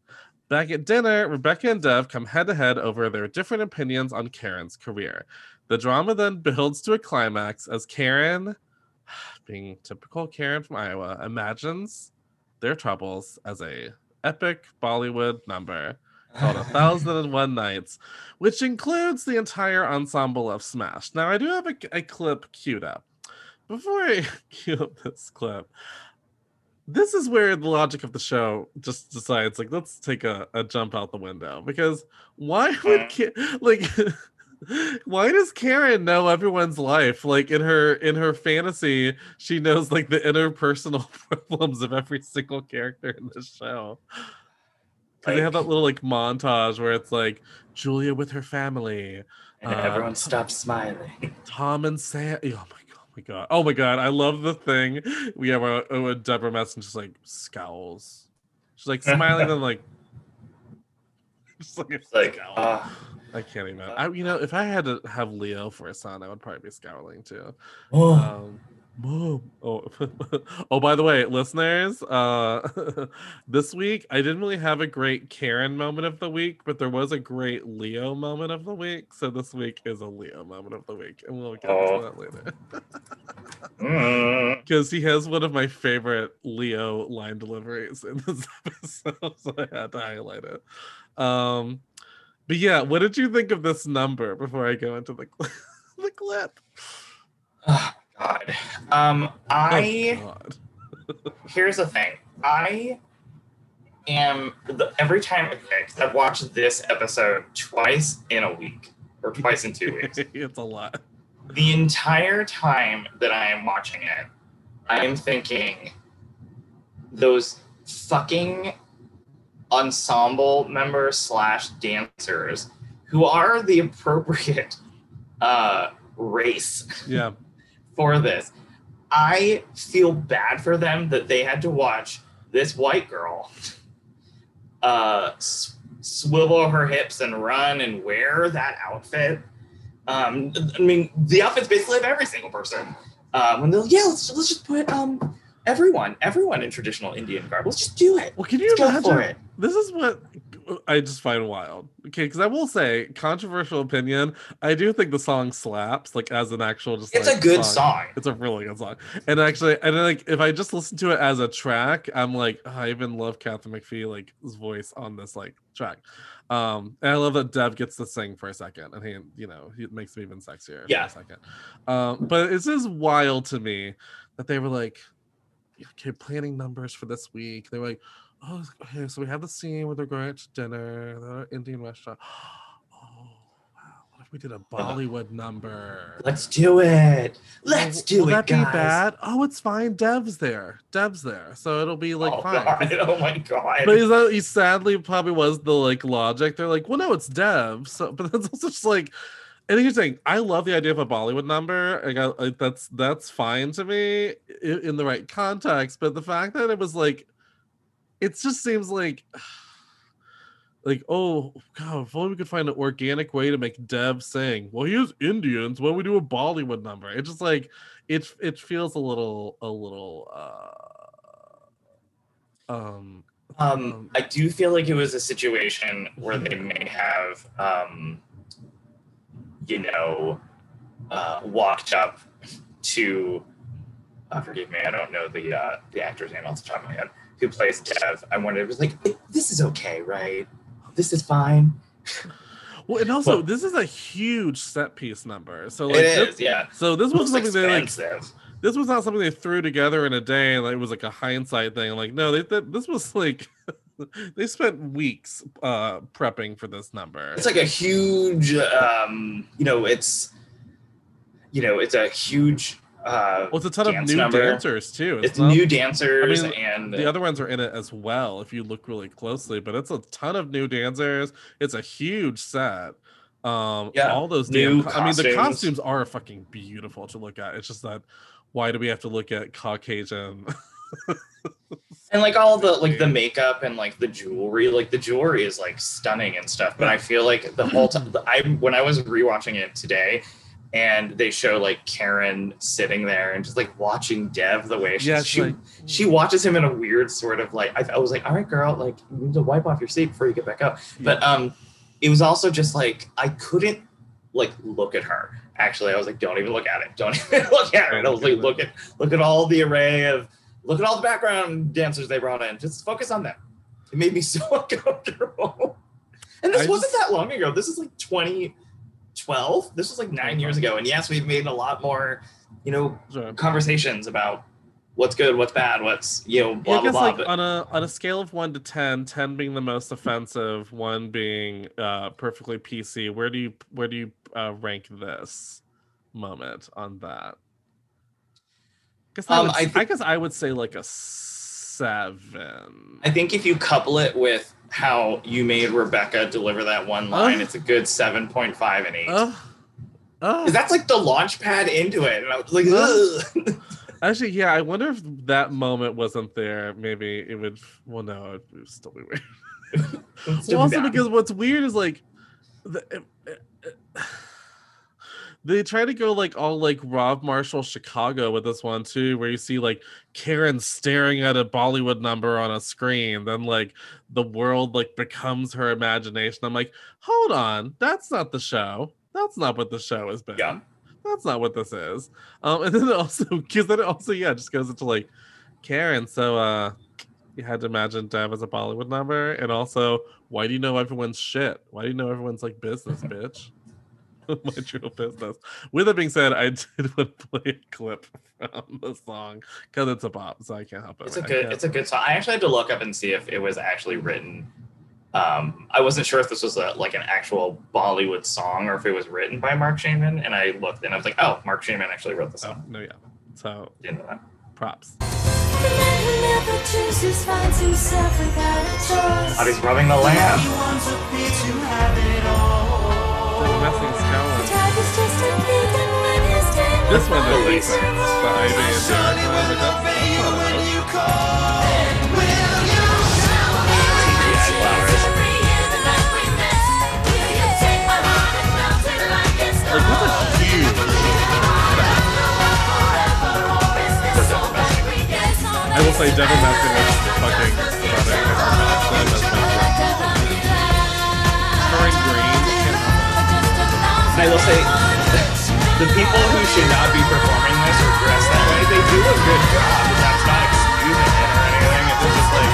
S6: Back at dinner, Rebecca and Dev come head to head over their different opinions on Karen's career. The drama then [laughs] builds to a climax as Karen, [sighs] being typical Karen from Iowa, imagines their troubles as a epic Bollywood number called A Thousand and One Nights, which includes the entire ensemble of Smash. Now, I do have a, a clip queued up. Before I [laughs] cue up this clip, this is where the logic of the show just decides, like, let's take a, a jump out the window. Because why [laughs] would, Ka- like, [laughs] why does Karen know everyone's life? Like in her in her fantasy, she knows like the interpersonal [laughs] problems of every single character in the show. 'Cause they have that little like montage where it's like Julia with her family,
S7: and
S6: Uh,
S7: everyone stops smiling
S6: Tom and Sam. Oh my god, my god, oh my god! I love the thing. We have a, a Debra Messing just like scowls. She's like smiling and like, [laughs] just like, a
S7: It's like
S6: scowl.
S7: uh,
S6: I can't even. I, you know, if I had to have Leo for a son, I would probably be scowling too.
S7: oh,
S6: Um, Mom. Oh, [laughs] oh, by the way, listeners, uh, [laughs] this week I didn't really have a great Karen moment of the week, but there was a great Leo moment of the week. So this week is a Leo moment of the week, and we'll get
S7: Oh.
S6: into that later.
S7: mm. [laughs]
S6: Because he has one of my favorite Leo line deliveries in this episode, so I had to highlight it. Um, but yeah, what did you think of this number before I go into the the clip?
S7: Oh god um
S6: Oh,
S7: i
S6: God.
S7: here's the thing i am the, every time okay, i've watched this episode twice in a week or twice in two weeks [laughs]
S6: it's a lot.
S7: the entire time that I am watching it, I am thinking those fucking ensemble members slash dancers who are the appropriate uh, race
S6: Yeah.
S7: For this. I feel bad for them that they had to watch this white girl uh, swivel her hips and run and wear that outfit. Um, I mean, the outfit's basically of every single person. When they're like, yeah, let's let's just put um everyone everyone in traditional Indian garb. Let's just do it.
S6: Well, can you
S7: Let's go
S6: imagine?
S7: for it.
S6: This is what I just find wild. Okay, because I will say, controversial opinion. I do think the song slaps, like as an actual just.
S7: It's
S6: like,
S7: a good song.
S6: It's a really good song, and actually, and like if I just listen to it as a track, I'm like, oh, I even love Katharine McPhee like his voice on this like track. Um, and I love that Dev gets to sing for a second, and he, you know, he makes me even sexier
S7: Yeah.
S6: for a second. Um, but it's just wild to me that they were like, okay, planning numbers for this week. They were like, oh, okay, so we have the scene where they're going out to dinner, the Indian restaurant. [gasps] Oh, wow. What if we did a uh, uh, Bollywood number?
S7: Let's do it. Let's
S6: Will-
S7: do
S6: will
S7: it,
S6: that
S7: guys.
S6: be bad? Oh, it's fine. Dev's there. Dev's there, so it'll be like
S7: oh, [laughs]
S6: fine.
S7: God. Oh my god.
S6: But he's not, he sadly probably was the like logic. They're like, well, no, it's Dev. So, [laughs] but that's also just like, and here's the thing. I love the idea of a Bollywood number. Like, I, like that's that's fine to me in, in the right context. But the fact that it was like, it just seems like, [sighs] like, oh god, if only we could find an organic way to make Dev sing. Well, he is Indians. Why don't we do a Bollywood number? It just like it it feels a little a little uh um
S7: Um, I do feel like it was a situation where they may have, um, you know, uh, walked up to. Uh, forgive me, I don't know the uh, the actor's name off the top of my head. Who plays Dev? I wondered. It was like, this is okay, right? This is fine.
S6: Well, and also
S7: Well-
S6: this is a huge set piece number. So like
S7: It
S6: this-
S7: is, yeah.
S6: So this was something they like. This was not something they threw together in a day, and like, it was like a hindsight thing. Like, no, they, they this was like [laughs] they spent weeks uh prepping for this number.
S7: It's like a huge, um, you know, it's, you know, it's a huge. Uh,
S6: well, it's a ton of new
S7: number.
S6: dancers too.
S7: It's
S6: not-
S7: new dancers
S6: I mean,
S7: and
S6: the other ones are in it as well if you look really closely. But it's a ton of new dancers. It's a huge set. Um,
S7: Yeah,
S6: all those
S7: new
S6: damn. I mean, the
S7: costumes.
S6: costumes are fucking beautiful to look at. It's just that why do we have to look at Caucasian? [laughs]
S7: and like all the like the makeup and like the jewelry like the jewelry is like stunning and stuff but i feel like the whole [laughs] time i when i was rewatching it today and they show like karen sitting there and just like watching dev the way she
S6: Yeah,
S7: she,
S6: like-
S7: she watches him in a weird sort of like I, I was like all right girl like you need to wipe off your seat before you get back up. But um it was also just like i couldn't like look at her actually. I was like don't even look at it. Don't [laughs] even look at it. I was like look at look at all the array of look at all the background dancers they brought in. Just focus on them. It made me [laughs] so uncomfortable. And this
S6: I
S7: wasn't that long ago. This is like 2012 this was like nine years ago and yes we've made a lot more you know conversations about what's good what's bad what's you know blah
S6: I
S7: blah blah
S6: like
S7: but
S6: on a on a scale of one to 10, 10 being the most offensive, one being uh perfectly PC. Where do you where do you uh, rank this moment on that? Guess I,
S7: Um,
S6: would,
S7: I
S6: I, guess I would say like a seven.
S7: I think if you couple it with how you made Rebecca deliver that one uh. line,
S6: Ugh.
S7: it's a good 7.5 and 8.
S6: Ugh. Ugh.
S7: 'Cause that's like the launch pad into it. And I was like, uh.
S6: Ugh.
S7: Ugh. [laughs]
S6: Actually, yeah, I wonder if that moment wasn't there. Maybe it would. Well, no, it would still be weird. [laughs]
S7: Let's
S6: well, also
S7: that.
S6: because what's weird is like, the, they try to go like all like Rob Marshall Chicago with this one too, where you see like Karen staring at a Bollywood number on a screen, then like the world like becomes her imagination. I'm like, hold on, that's not the show. That's not what the show has been.
S7: Yeah.
S6: That's not what this is. Um, and then it [laughs] also because then it also yeah just goes into like Karen. So uh, you had to imagine Dev as a Bollywood number, and also why do you know everyone's shit? Why do you know everyone's like business, bitch? [laughs] My true business. With that being said, I [laughs] did want to play a clip from the song because it's a pop, so I can't help it.
S7: It's a
S6: I
S7: good it's a good song. I actually had to look up and see if it was actually written. Um, I wasn't sure if this was a, like an actual Bollywood song or if it was written by Marc Shaiman. And I looked and I was like, oh, Marc Shaiman actually wrote the
S6: Oh,
S7: song.
S6: no, yeah. So
S7: Didn't know that.
S6: props.
S7: Oh, he's rubbing the lamp
S6: nothing's going. This one doesn't make sense. The but. Like, a huge
S7: I will
S6: say Devil Master is fucking.
S7: I will say, [laughs] the people who should not be performing this or dressed that way, they do a good job. That's not excusing it or anything. It's just like.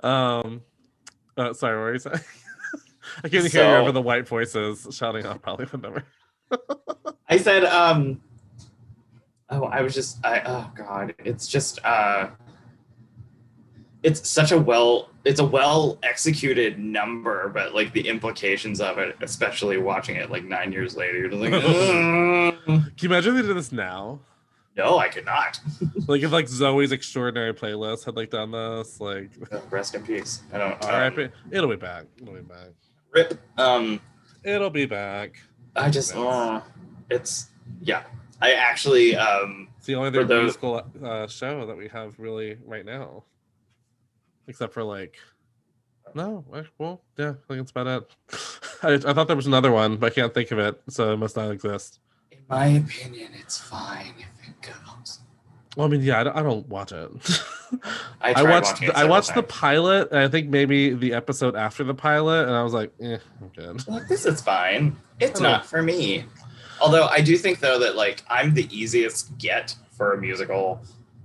S7: [laughs]
S6: Um, uh, sorry, what were you saying? [laughs] I can't hear you over the white voices shouting out Hollywood number.
S7: I said, um, oh, I was just, I, oh God, it's just, uh, it's such a well, it's a well executed number, but like the implications of it, especially watching it like nine years later, you're just like, [laughs] "Ugh."
S6: Can you imagine they did this now?
S7: no, I could not. [laughs]
S6: Like if like Zoey's extraordinary playlist had like done this, like
S7: Rest in peace. I don't. Um,
S6: but it'll be back. It'll be back.
S7: rip. Um,
S6: It'll be back.
S7: I just, oh, it's yeah. I actually, um,
S6: It's the only other
S7: those-
S6: musical uh, show that we have really right now, except for like, no, well, yeah, I think it's about it. [laughs] I, I thought there was another one, but I can't think of it, so it must not exist.
S7: in my opinion, it's fine if it goes.
S6: Well, I mean, yeah, I don't, I don't watch it.
S7: I, [laughs]
S6: I watched
S7: it
S6: I
S7: several
S6: watched the pilot, and I think maybe the episode after the pilot, and I was like, eh, I'm good.
S7: like this is fine. It's
S6: don't-
S7: not for me. Although I do think though that like I'm the easiest get for a musical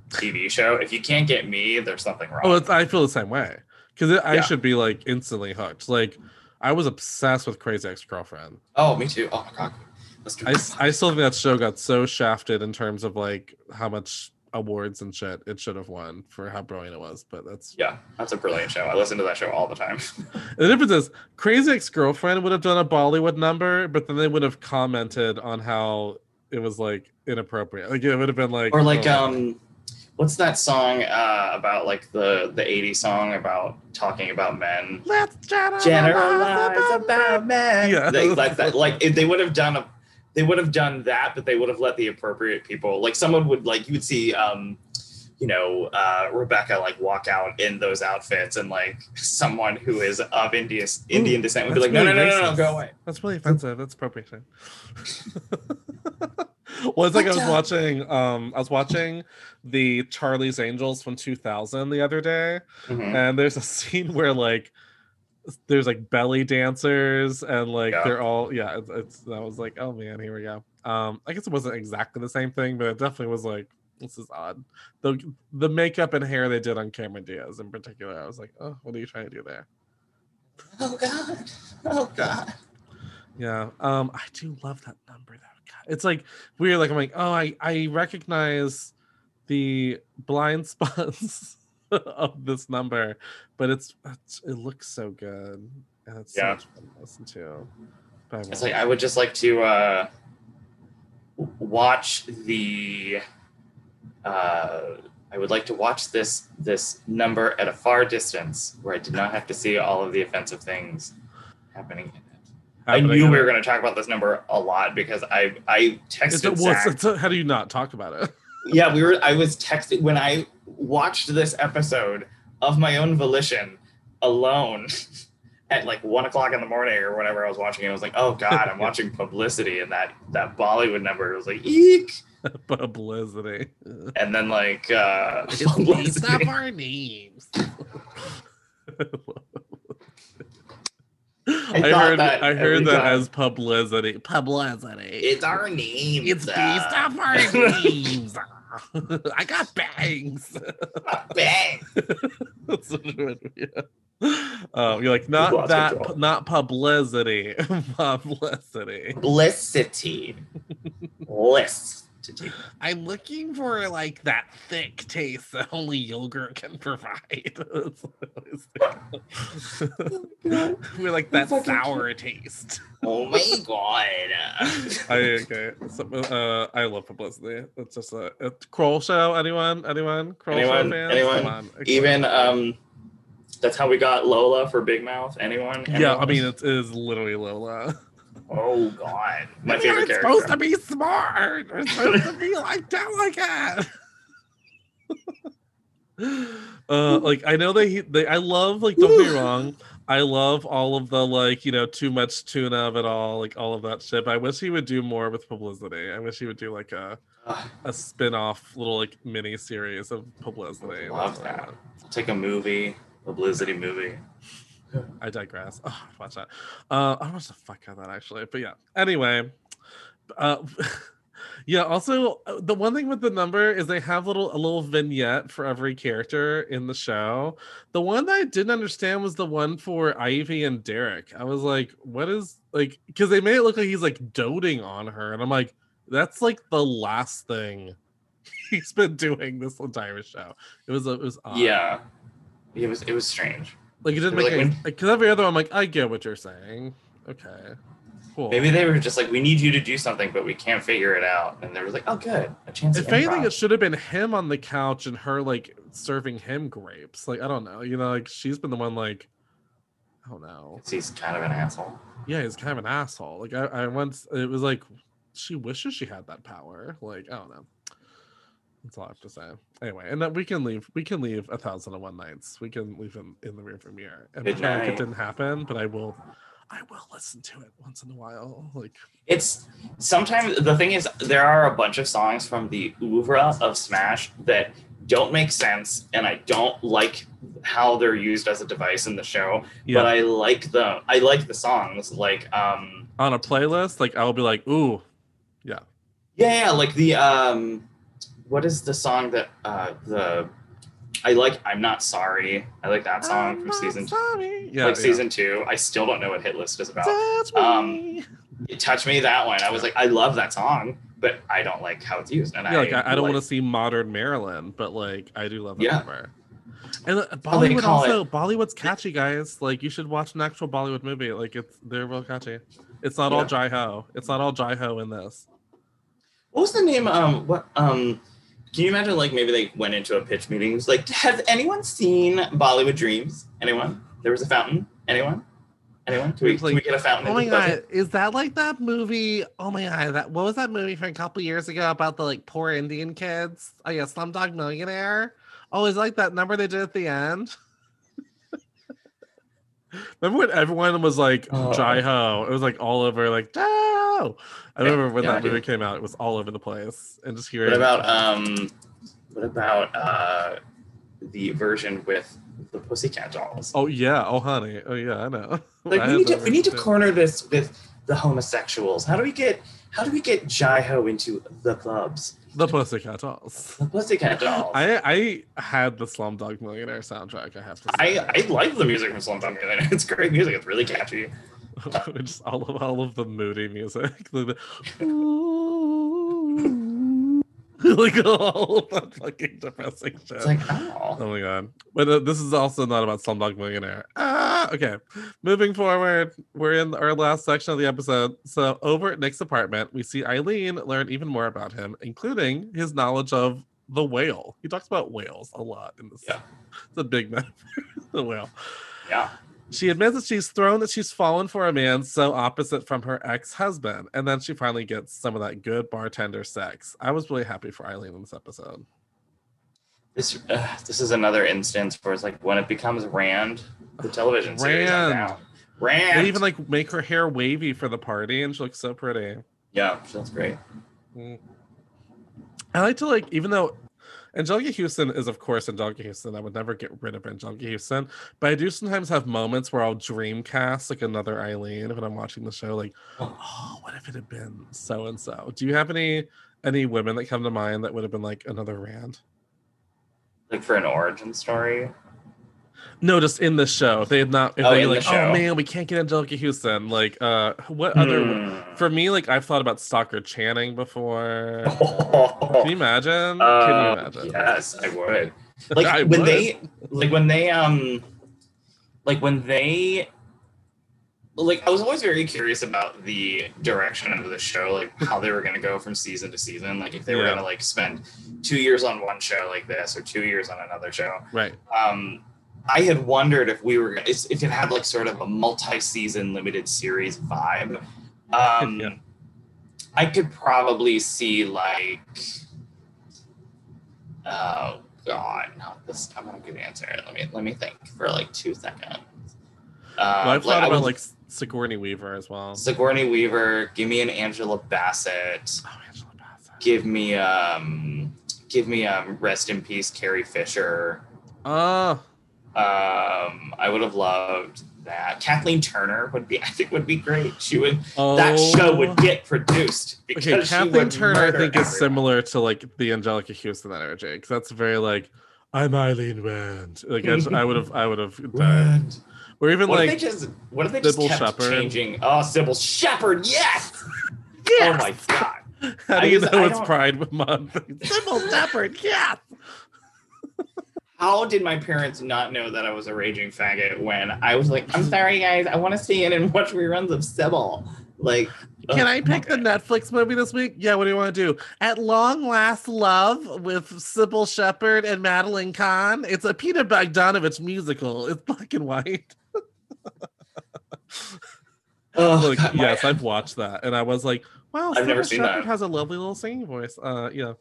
S7: TV show. If you can't get me, there's something wrong.
S6: Oh, it's, I feel the same way because I
S7: Yeah.
S6: should be like instantly hooked. Like, I was obsessed with Crazy Ex Girlfriend.
S7: oh, me too. Oh my god.
S6: I, I still think that show got so shafted in terms of like how much awards and shit it should have won for how brilliant it was. But that's
S7: yeah, that's a brilliant show. I listen to that show all the time. [laughs]
S6: the difference is Crazy Ex Girlfriend would have done a Bollywood number, but then they would have commented on how it was like inappropriate. Like it would have been like
S7: or like
S6: oh,
S7: um what's that song uh about like the the 80s song about talking about men
S6: let's generalize,
S7: generalize about men
S6: Yeah.
S7: they, like that like if they would have done a they would have done that but they would have let the appropriate people like someone would like you would see um you know uh rebecca like walk out in those outfits and like someone who is of indian indian descent would be like
S6: that's
S7: no no
S6: really
S7: no no no go away
S6: That's really offensive. That's appropriation. well, it's like I was watching. Um, I was watching the Charlie's Angels from 2000 the other day,
S7: Mhm.
S6: and there's a [laughs] scene where like there's like belly dancers and like
S7: Yeah.
S6: they're all yeah. It's, it's I was like, oh man, here we go. Um, I guess it wasn't exactly the same thing, but it definitely was like this is odd. The the makeup and hair they did on Cameron Diaz in particular, I was like, oh, what are you trying to do there?
S7: oh god oh god
S6: Yeah. Um, I do love that number though. God, it's like weird. Like I'm like, oh, I I recognize the blind [laughs] spots [laughs] of this number, but it's, it's it looks so good and it's
S7: Yeah.
S6: so much fun to listen to. But I
S7: It's like I would just like to uh, watch the. Uh, I would like to watch this this number at a far distance, where I did not have to see all of the offensive things happening in it. I knew we were going to talk about this number a lot because I I texted
S6: well, it's-
S7: Zach.
S6: a- how do you not talk about it?
S7: yeah, we were. I was texting when I watched this episode of my own volition, alone, [laughs] at like one o'clock in the morning or whenever I was watching it. I was like, "Oh God, I'm [laughs] watching publicity," and that that Bollywood number was like, "Eek!" [laughs]
S6: Publicity.
S7: And then like, uh,
S6: It's based
S7: publicity.
S6: off our names. I,
S7: thought
S6: heard
S7: that
S6: I heard that
S7: time.
S6: as publicity. Publicity.
S7: it's our name.
S6: It's based off our names. [laughs] I got bangs. [laughs]
S7: Bang.
S6: That's what it would be. Um, you're like not
S7: lost
S6: that,
S7: control.
S6: not publicity, [laughs] publicity.
S7: Publicity. List.
S6: I'm looking for like that thick taste that only yogurt can provide. [laughs] That's what I always think. We're like that
S7: Fucking
S6: sour taste.
S7: Oh my god. [laughs]
S6: I okay. So, uh, I love PubLIZity. It's just a, a Kroll show. Anyone? Anyone? Kroll
S7: anyone?
S6: show fans?
S7: Anyone?
S6: Come on.
S7: Even um, that's how we got Lola for Big Mouth. Anyone?
S6: yeah. I mean, it is literally Lola. [laughs]
S7: Oh God, my
S6: You're
S7: favorite character.
S6: supposed to be smart. You're supposed to be like delicate. [laughs] uh, like I know they they I love like don't be wrong. I love all of the like, you know, too much tuna of it all, like all of that shit. But I wish he would do more with PubLIZity. I wish he would do like a a spin-off little like mini series of PubLIZity.
S7: Love that. Take a movie, PubLIZity movie. [laughs]
S6: I digress. Oh, I'd watch that. Uh, I watched the fuck out that actually, but yeah. Anyway, uh, [laughs] yeah. Also, uh, the one thing with the number is they have little a little vignette for every character in the show. The one that I didn't understand was the one for Ivy and Derek. I was like, what is like? Because they made it look like he's like doting on her, and I'm like, that's like the last thing [laughs] he's been doing this entire show. It was it was odd.
S7: Yeah. It was it was strange.
S6: Like it didn't
S7: Like
S6: make any
S7: when-
S6: because every other one, I'm like, I get what you're saying. Okay, cool.
S7: Maybe they were just like, we need you to do something, but we can't figure it out. And they were like, oh, good, a chance.
S6: if anything, it should have been him on the couch and her like serving him grapes. Like I don't know, you know, like she's been the one like, I don't know.
S7: he's kind of an asshole.
S6: Yeah, he's kind of an asshole. Like I, I once, it was like she wishes she had that power. Like I don't know. That's all I have to say. Anyway, and that we can leave. We can leave a thousand and one nights. We can leave him in the rearview mirror. And
S7: Good
S6: pretend like it didn't happen, but I will. I will listen to it once in a while. Like
S7: It's sometimes the thing is there are a bunch of songs from the oeuvre of Smash that don't make sense, and I don't like how they're used as a device in the show.
S6: Yeah.
S7: But I like the I like the songs like um
S6: on a playlist, like I'll be like, ooh, yeah.
S7: yeah yeah like the um what is the song that uh the I like I'm not sorry I like that song from season
S6: Yeah,
S7: like
S6: yeah.
S7: season two I still don't know what hit list is about.
S6: Touch
S7: Um, touch me that one. I was like, I love that song, but I don't like how it's used. And
S6: yeah, like I, I don't
S7: like,
S6: want to see modern Marilyn, but like I do love that
S7: Yeah.
S6: number. And uh,
S7: Oh, they
S6: Bollywood
S7: call
S6: also, Bollywood's catchy, guys. Like you should watch an actual Bollywood movie. Like it's they're real catchy. It's not all
S7: Yeah.
S6: Jai Ho. It's not all Jai Ho in this.
S7: What was the name? Um, what? Um, can you imagine? Like maybe they went into a pitch meeting. Like, has anyone seen Bollywood Dreams? Anyone? There was a fountain. Anyone? Anyone? Can we, can we get a fountain?
S6: Oh my god, is that like that movie? Oh my god, that what was that movie from a couple years ago about the like poor Indian kids? Oh yeah, Slumdog Millionaire. Oh, is it like that number they did at the end? [laughs] [laughs] Remember when everyone was like
S7: Oh.
S6: Jai Ho? It was like all over like Jai Ho. I
S7: Yeah,
S6: remember when
S7: yeah,
S6: that movie came out, it was all over the place. And just hearing
S7: What about um? What about uh? The version with the Pussycat Dolls.
S6: Oh yeah, oh honey. Oh yeah, I know. [laughs]
S7: Like
S6: I
S7: we need to we need to corner this with the homosexuals. How do we get how do we get Jai Ho into the clubs?
S6: the Pussycat Dolls.
S7: The Pussycat Dolls.
S6: I I had the Slumdog Millionaire soundtrack, I have to say.
S7: I, I like the music from Slumdog Millionaire. [laughs] It's great music. It's really catchy. [laughs]
S6: just all of all of the moody music, [laughs] [laughs] like all that fucking depressing shit.
S7: It's like, oh.
S6: Oh my god! But uh, this is also not about Slumdog Millionaire. Ah, okay. Moving forward, we're in our last section of the episode. So over at Nick's apartment, we see Eileen learn even more about him, including his knowledge of the whale. He talks about whales a lot in this.
S7: Yeah. [laughs]
S6: It's a big [laughs] metaphor. the whale.
S7: Yeah.
S6: She admits that she's thrown that she's fallen for a man so opposite from her ex-husband, and then she finally gets some of that good bartender sex. I was really happy for Eileen in this episode.
S7: This uh, this is another instance where it's like when it becomes Rand, the television series.
S6: Rand.
S7: Rand.
S6: They even like make her hair wavy for the party, and she looks so pretty.
S7: yeah, that's great.
S6: Mm. I like to like, even though Anjelica Huston is of course Anjelica Huston, I would never get rid of Anjelica Huston, but I do sometimes have moments where I'll dream cast like another Eileen when I'm watching the show. Like, oh, oh what if it had been so and so? Do you have any any women that come to mind that would have been like another Rand?
S7: Like for an origin story.
S6: No, just in the show. They had not, if
S7: Oh,
S6: they
S7: the
S6: like, oh man, we can't get Anjelica Huston. Like, uh, what other?
S7: Hmm.
S6: For me, like I've thought about Stockard Channing before. [laughs] Can you imagine? Can you
S7: Uh,
S6: imagine?
S7: Yes, I would. Like [laughs]
S6: I
S7: when
S6: would.
S7: they like when they um like when they like I was always very curious about the direction of the show, like how they were gonna go from season to season. Like if they were gonna like spend two years on one show like this or two years on another show.
S6: Right.
S7: Um I had wondered if we were if it had like sort of a multi-season limited series vibe. [laughs] Um
S6: Yeah.
S7: I could probably see like oh god, no, this I'm gonna give the answer. Let me let me think for like two seconds.
S6: Well, I've thought
S7: I
S6: about
S7: would-
S6: like Sigourney Weaver as well.
S7: Sigourney Weaver. Give me an Angela Bassett.
S6: Oh, Angela Bassett.
S7: Give me um, give me um, rest in peace, Carrie Fisher.
S6: Oh,
S7: Um, I would have loved that. Kathleen Turner would be, [laughs] I think, would be great. She would.
S6: oh.
S7: That show would get produced because
S6: Okay, Kathleen Turner, I think, is similar to like the Anjelica Huston energy because that's very like, I'm Eileen Rand. Like I, would have, I would have [laughs] died. Or even
S7: What
S6: like,
S7: if they just? What if they just kept
S6: Shepherd.
S7: changing? Oh, Cybill Shepherd, yes!
S6: yes!
S7: Oh my god!
S6: How
S7: I
S6: do you know
S7: I
S6: it's
S7: don't-
S6: Pride Month? [laughs] Cybill Shepherd, yes.
S7: How did my parents not know that I was a raging faggot when I was like, I'm sorry guys, I want to stay in and watch reruns of Cybill. Like,
S6: Can I pick the. Netflix movie this week? Yeah, what do you want to do? At Long Last Love with Cybill Shepherd and Madeline Kahn. It's a Peter Bogdanovich musical. It's black and white. [laughs]
S7: Oh,
S6: Like,
S7: God, my-
S6: yes, I've watched that. And I was like, wow,
S7: I've
S6: Cybill
S7: never seen
S6: Shepherd
S7: that.
S6: has a lovely little singing voice. Uh, yeah.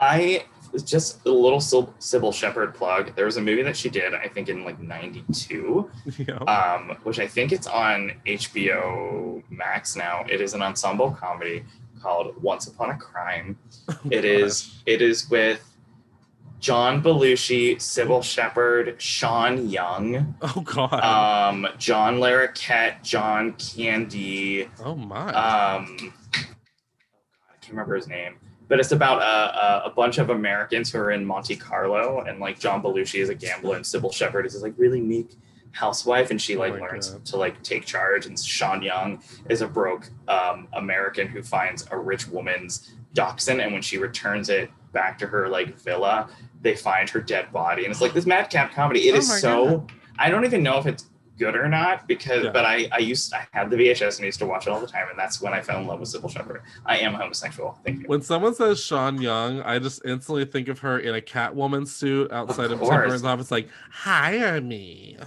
S7: I just a little Cybill, Cybill Shepherd plug. There was a movie that she did, I think, in like '92, [laughs]
S6: yeah.
S7: um, which I think it's on HBO Max now. It is an ensemble comedy called Once Upon a Crime. [laughs] It is it is with John Belushi, Cybill Shepherd, Sean Young,
S6: oh, God.
S7: um, John Larroquette, John Candy.
S6: oh, my.
S7: Um, I can't remember his name, but it's about a, a, a bunch of Americans who are in Monte Carlo, and like John Belushi is a gambler, and Cybill Shepherd is this like really meek housewife, and she
S6: Oh
S7: like
S6: my
S7: learns
S6: God.
S7: to like take charge. And Sean Young is a broke um, American who finds a rich woman's dachshund, and when she returns it back to her like villa, they find her dead body, and it's like this madcap comedy. It
S6: Oh
S7: is so. I don't even know if it's good or not because
S6: Yeah.
S7: but I I used I had the VHS and I used to watch it all the time and that's when I fell in love with Cybill Shepherd. I am homosexual. Thank you.
S6: When someone says Sean Young, I just instantly think of her in a Catwoman suit outside of. Tim Burton's office, like, hire me. [laughs]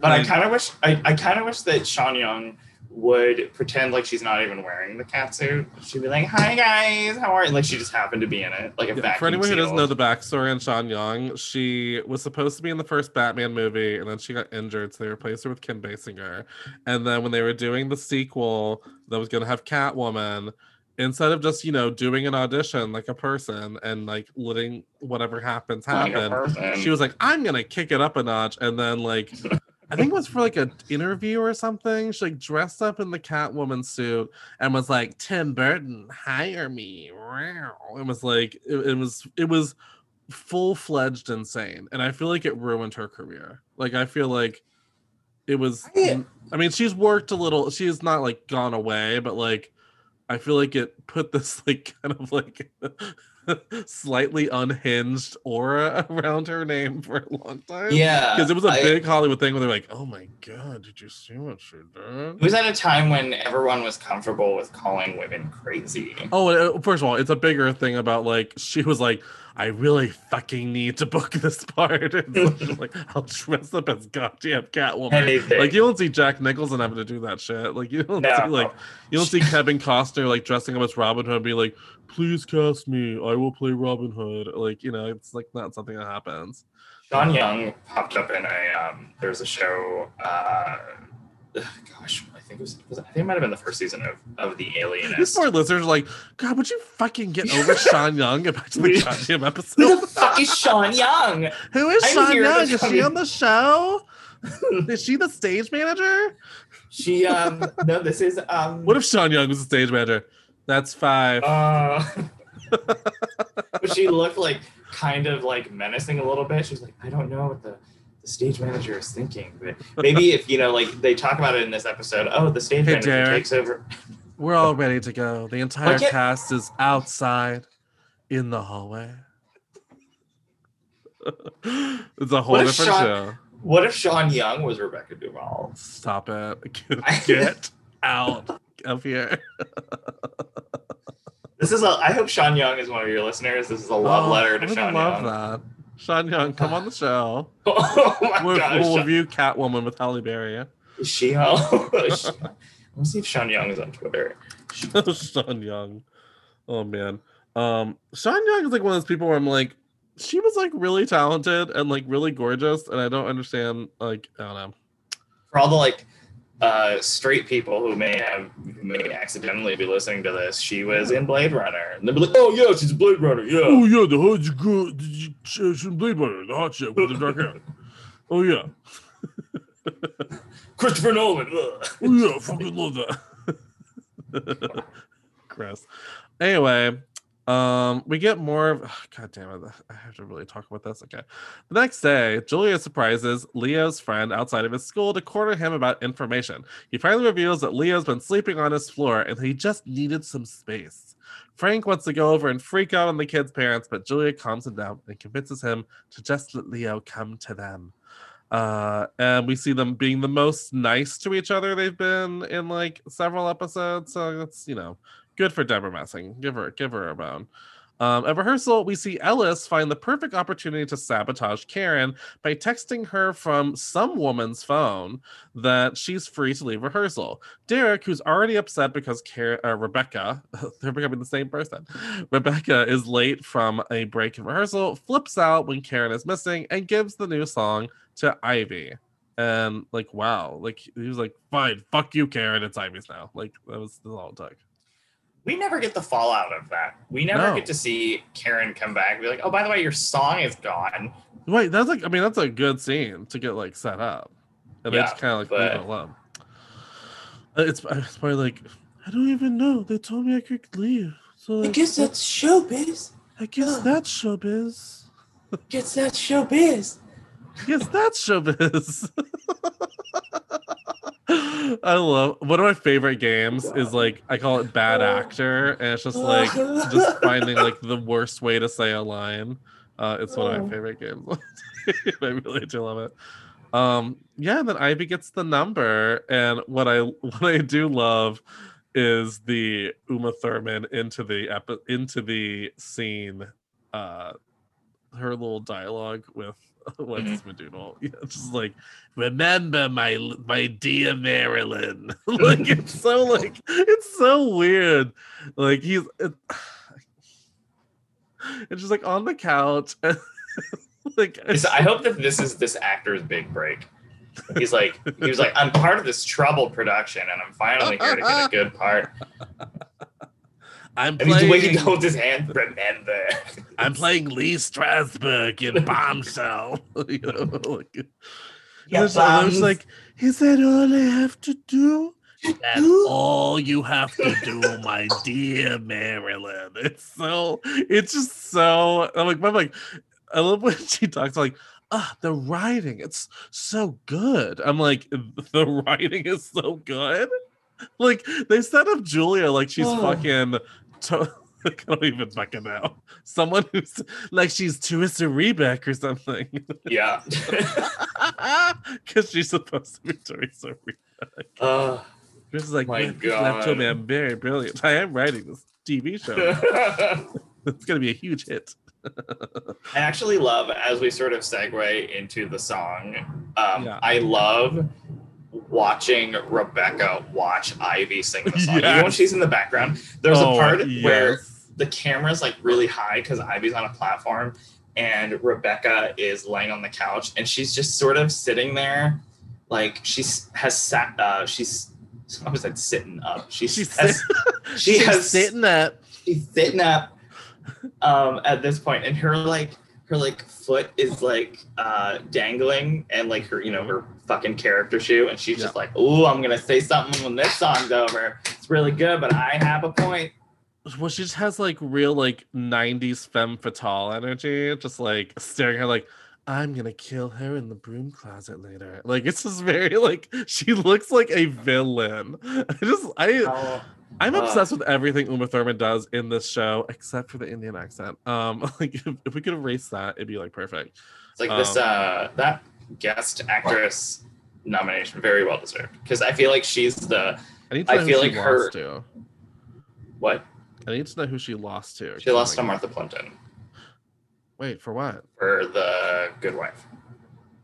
S7: But I kind of wish I, I kind of wish that Sean Young would pretend like she's not even wearing the cat suit. She'd be like, "Hi guys, how are you?" Like she just happened to be in it, like a
S6: Yeah, for anyone who doesn't know the backstory on Sean Young, she was supposed to be in the first Batman movie, and then she got injured, so they replaced her with Kim Basinger. And then when they were doing the sequel that was going to have Catwoman, instead of just you know doing an audition like a person and like letting whatever happens happen,
S7: person.
S6: she was like, "I'm gonna kick it up a notch," and then like. [laughs] I think it was for like an interview or something. She like dressed up in the Catwoman suit and was like, "Tim Burton, hire me." It was like it, it was it was full fledged insane, and I feel like it ruined her career. Like I feel like it was.
S7: I-
S6: I mean, she's worked a little. She's not like gone away, but like I feel like it put this like [laughs] kind of like [laughs] slightly unhinged aura [laughs] around her name for a long time.
S7: yeah,
S6: Because it was a
S7: I-
S6: big Hollywood thing where they're like, "Oh my god, did you see what she did?"
S7: It was at a time when everyone was comfortable with calling women crazy.
S6: Oh, uh, first of all, it's a bigger thing about like she was like, "I really fucking need to book [laughs] this part." And so she's like, "I'll dress up as goddamn Catwoman."
S7: Anything.
S6: Like you don't see Jack Nicholson having to do that shit. Like you don't
S7: No.
S6: see like you don't see Kevin Costner like dressing up as Robin Hood and be like, "Please cast me. I will play Robin Hood." Like you know, it's like not something that happens.
S7: Sean Young popped up in a um, there was a show. Uh, [sighs] gosh, I think it was, was I think it might have been the first season of of the
S6: These
S7: Alienist.
S6: poor listeners are like, God, would you fucking get over [laughs] Sean Young and back to the [laughs]
S7: We-
S6: episode?
S7: Who the fuck is Sean Young?
S6: Who is
S7: I'm
S6: Sean Young? Is
S7: tell
S6: she on the show? [laughs] is she the stage manager?
S7: She um no, this is um.
S6: What if Sean Young was the stage manager? That's five.
S7: Uh, [laughs] but she looked like kind of like menacing a little bit. She was like, I don't know what the, the stage manager is thinking, but maybe if you know, like they talk about it in this episode. Oh, the stage
S6: Hey,
S7: manager
S6: Derek.
S7: takes over.
S6: We're all ready to go. The entire
S7: Like
S6: cast is outside in the hallway. [laughs] it's a whole different
S7: Sean-
S6: show.
S7: What if Sean Young was Rebecca Duvall?
S6: Stop it. [laughs] Get, get out of here. [laughs]
S7: This is a. I hope Sean Young is one of your listeners. This is a love
S6: Oh,
S7: letter to
S6: would
S7: Sean
S6: love
S7: Young.
S6: that. Sean Young, come on the [sighs] show.
S7: oh my
S6: We'll,
S7: gosh,
S6: we'll
S7: Sean-
S6: review Catwoman with Halle Berry.
S7: is she? Oh, Let's see if Sean Young is on Twitter. [laughs]
S6: Sean Young. Oh man. Um Sean Young is like one of those people where I'm like, she was like really talented and like really gorgeous, and I don't understand like I don't know.
S7: for all the like uh straight people who may have who may accidentally be listening to this, she was in Blade Runner. And they'll be like, oh yeah, she's a Blade Runner, yeah.
S6: Oh yeah, the hot girl, the Blade Runner, the hot chick with the dark hair. [laughs] Oh yeah, [laughs]
S7: Christopher Nolan. ugh.
S6: oh yeah, I fucking love that. Chris. Anyway, um, we get more of. [sighs] God damn it! [sighs] I have to really talk about this. Okay. The next day, Julia surprises Leo's friend outside of his school to corner him about information. He finally reveals that Leo's been sleeping on his floor and he just needed some space. Frank wants to go over and freak out on the kid's parents, but Julia calms him down and convinces him to just let Leo come to them. Uh, and we see them being the most nice to each other they've been in like several episodes. So that's you know good for Debra Messing. Give her give her a bone. Um, at rehearsal, we see Ellis find the perfect opportunity to sabotage Karen by texting her from some woman's phone that she's free to leave rehearsal. Derek, who's already upset because uh, Rebecca, [laughs] they're becoming the same person. Rebecca is late from a break in rehearsal, flips out when Karen is missing, and gives the new song to Ivy. And like, wow, like he was like, fine, fuck you, Karen. It's Ivy's now. Like that was, that was all it took.
S7: We never get the fallout of that. We never
S6: No.
S7: get to see Karen come back and be like, oh, by the way, your song is gone.
S6: Wait, that's like I mean that's a good scene to get like set up, and they
S7: Yeah,
S6: just kind of like
S7: but-
S6: leave it alone. Uh, It's it's probably like I don't even know. They told me I could leave, so
S8: I
S6: like,
S8: guess that's showbiz.
S6: I guess that's showbiz.
S8: I guess that's showbiz.
S6: guess that's showbiz. I love one of my favorite games is like I call it bad actor, and it's just like [laughs] just finding like the worst way to say a line. Uh, it's one of my favorite games. [laughs] I really do love it. Um, yeah, then Ivy gets the number, and what I [laughs] what I do love is the Uma Thurman into the epi- into the scene. Uh, her little dialogue with Alexis Madoodle. Yeah, just like remember my my dear Marilyn. [laughs] like [laughs] it's so like it's so weird. Like he's it, [sighs] it's just like on the couch. and, [laughs] like
S7: It's- I hope that this is this actor's big break. He's like, he was like, I'm part of this troubled production, and I'm finally here to get a good part.
S6: I'm
S7: And he's the way he
S6: playing-
S7: holds his hand. Remember, [laughs]
S6: I'm playing Lee Strasberg in Bombshell. [laughs] you know, like,
S8: Yeah,
S6: it's I was
S8: bombs.
S6: like, is that all I have to do? That's all you have to do, [laughs] my dear Marilyn. It's so, it's just so. I'm like, I'm like, I love when she talks like, ah, the writing, it's so good. I'm like, the writing is so good. Like they set up Julia like she's
S8: Oh.
S6: fucking. To- I don't even fucking know. Someone who's like she's Teresa Rebeck or something.
S7: yeah. [laughs]
S6: Because she's supposed to be Teresa Rebeck.
S7: Uh,
S6: Chris is like,
S7: my
S6: "Man, this left told me I'm very brilliant. I am writing this TV show. [laughs] it's gonna be a huge hit. [laughs]
S7: I actually love as we sort of segue into the song. Um,
S6: Yeah.
S7: I love watching Rebecca watch Ivy sing the song. Even when she's in the background, there's
S6: Oh,
S7: a part where
S6: yes.
S7: the camera's like really high because Ivy's on a platform and Rebecca is laying on the couch and she's just sort of sitting there like she's has sat uh she's I was said sitting up. She's,
S6: She's
S7: has, she
S6: She's
S7: has
S6: sitting up.
S7: she's sitting up um at this point and her like her like foot is like uh dangling and like her you know her fucking character shoe and she's just like oh i'm gonna say something when this song's over it's really good but i have a point
S6: Well, she just has like real like '90s femme fatale energy, just like staring at her like, "I'm gonna kill her in the broom closet later." Like it's just very like [laughs] she looks like a villain. [laughs] I just I
S7: Oh,
S6: I'm
S7: uh,
S6: obsessed with everything Uma Thurman does in this show except for the Indian accent. Um, [laughs] like if, if we could erase that, it'd be like perfect.
S7: it's like this
S6: Um,
S7: uh that guest actress nomination very well deserved because i feel like she's the
S6: I need to
S7: I
S6: know
S7: feel
S6: who she
S7: like her-
S6: lost to.
S7: what
S6: I need to know who she lost to.
S7: she lost to martha plimpton
S6: Wait for what?
S7: for the good wife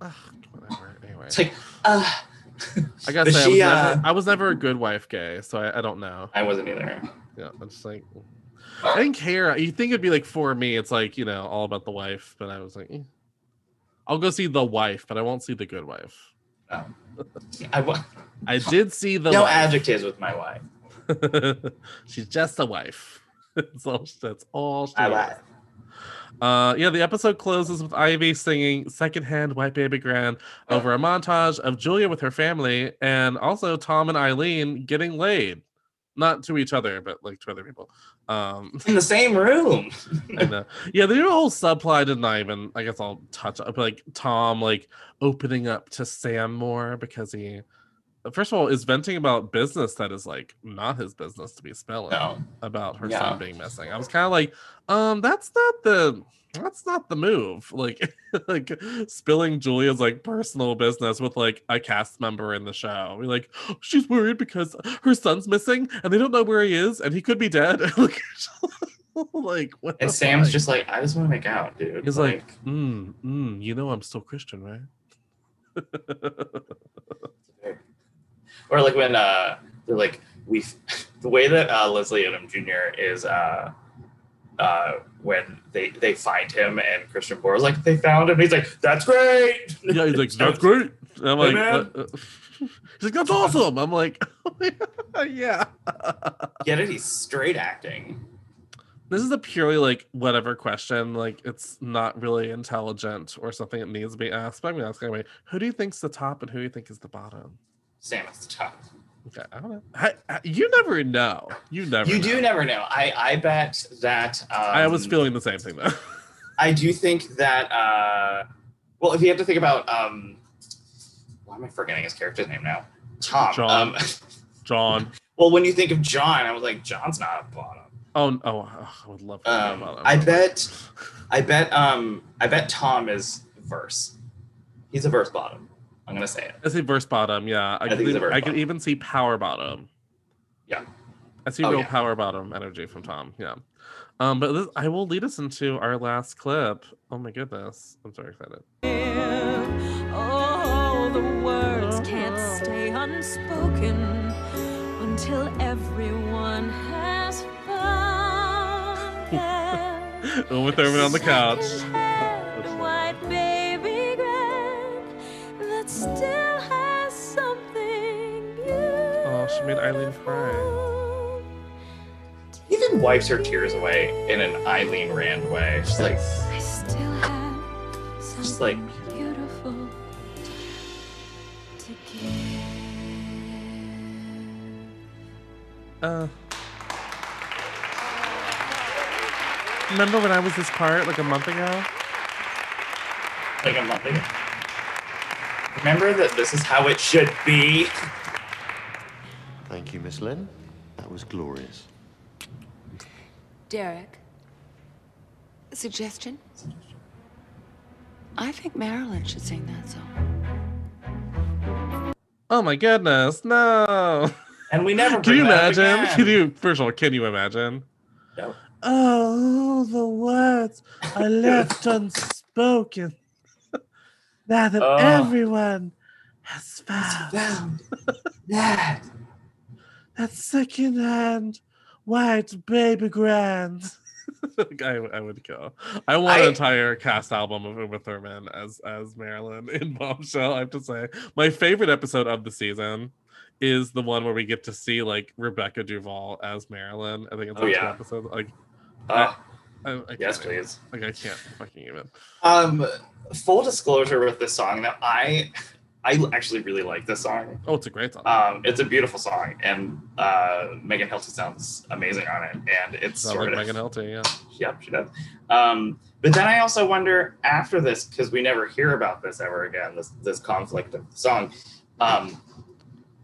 S6: Ugh, whatever. Anyway,
S7: it's like uh [laughs]
S6: I gotta say, I was,
S7: she,
S6: never,
S7: uh,
S6: I was never a good wife gay, so I, I don't know.
S7: i wasn't either
S6: Yeah, I'm just like, I didn't care. You think it'd be like for me, it's like you know all about the wife, but I was like, eh. I'll go see the wife, but I won't see the good wife.
S7: Oh. [laughs] I,
S6: I did see the
S7: no
S6: wife.
S7: adjectives with my wife. [laughs]
S6: She's just a wife. [laughs] that's all. That's all she
S7: I
S6: is.
S7: lied.
S6: Uh, yeah, the episode closes with Ivy singing "Secondhand White Baby Grand" over a montage of Julia with her family, and also Tom and Eileen getting laid, not to each other, but like to other people. Um, [laughs]
S7: In the same room.
S6: I know. Yeah, the whole subplot did not even. I guess I'll touch up like Tom like opening up to Sam more because he, first of all, is venting about business that is like not his business to be spilling
S7: No.
S6: about her
S7: Yeah.
S6: son being missing. I was kind of like, um, that's not the that's not the move. [laughs] Like, like spilling Julia's like personal business with like a cast member in the show. We're like, [gasps] she's worried because her son's missing and they don't know where he is and he could be dead. [laughs] like, [laughs] like what
S7: And Sam's
S6: fuck?
S7: just like, I just want to make out, dude.
S6: He's like, mm, mm, you know, I'm still Christian, right?
S7: Or like when uh they're like we [laughs] the way that uh Leslie Odom Jr. is uh uh when they they find him and Christian Borle is like they found him he's like that's great
S6: yeah, he's like, [laughs] that's great. And I'm
S7: Hey,
S6: like,
S7: man.
S6: uh, uh, [laughs] he's like, that's awesome. I'm like, yeah.
S7: get it he's straight acting
S6: This is a purely like whatever question. Like it's not really intelligent or something that needs to be asked. But I'm gonna ask anyway. Who do you think's the top and who do you think is the bottom?
S7: Sam is the top
S6: Okay, I don't know. I, I- you never know. You never.
S7: you
S6: know.
S7: do never know I I bet that um,
S6: I was feeling the same thing though. [laughs]
S7: I do think that uh well if you have to think about um why am I forgetting his character's name now Tom
S6: John.
S7: um [laughs]
S6: John. [laughs]
S7: well when you think of John I was like John's not a bottom
S6: Oh, oh, I would love
S7: Um. I bet, I bet, um, I bet Tom is verse. He's a verse bottom. I'm gonna say it.
S6: I see verse bottom. Yeah, I,
S7: I
S6: could,
S7: think
S6: even- I could even see power bottom.
S7: Yeah.
S6: I see
S7: Oh,
S6: real
S7: yeah.
S6: power bottom energy from Tom. Yeah. Um, but this, I will lead us into our last clip. Oh my goodness, I'm so excited.
S11: Oh, the words can't stay unspoken until everyone has found them.
S6: Uma Thurman on the couch. She made Eileen cry.
S7: Even wipes her tears away in an Eileen Rand way. She's like,
S11: I still have something
S7: just like,
S11: beautiful to give.
S6: Uh. Remember when I was this part like a month ago?
S7: like a month ago. Remember that this is how it should be.
S5: Thank Miss Lynn. That was glorious.
S4: Derek, suggestion? I think Marilyn should sing that song.
S6: Oh my goodness, no.
S7: And we never.
S6: Can you imagine? Can you first of all, can you imagine?
S7: No.
S6: Oh, the words I left [laughs] unspoken. Now that
S7: Oh.
S6: everyone has found
S8: Found that.
S6: That second-hand white baby grand. [laughs] I, I would go. I want
S7: I-
S6: an entire cast album of Uma Thurman as as Marilyn in [laughs] Bombshell. I have to say, my favorite episode of the season is the one where we get to see like Rebecca Duvall as Marilyn. I think it's
S7: Oh,
S6: like two
S7: yeah.
S6: episodes. Like,
S7: Uh,
S6: I, I
S7: yes,
S6: can't-
S7: please.
S6: Like, I can't fucking even.
S7: Um, full disclosure with this song that I, I actually really like this song.
S6: Oh, it's a great song.
S7: Um, it's a beautiful song, and uh, Megan Hilty sounds amazing on it, and it's
S6: Sounds
S7: sort
S6: like
S7: of
S6: Megan Hilty, yeah.
S7: Yep, she does. Um, but then I also wonder after this, because we never hear about this ever again, this this conflict of the song. Um,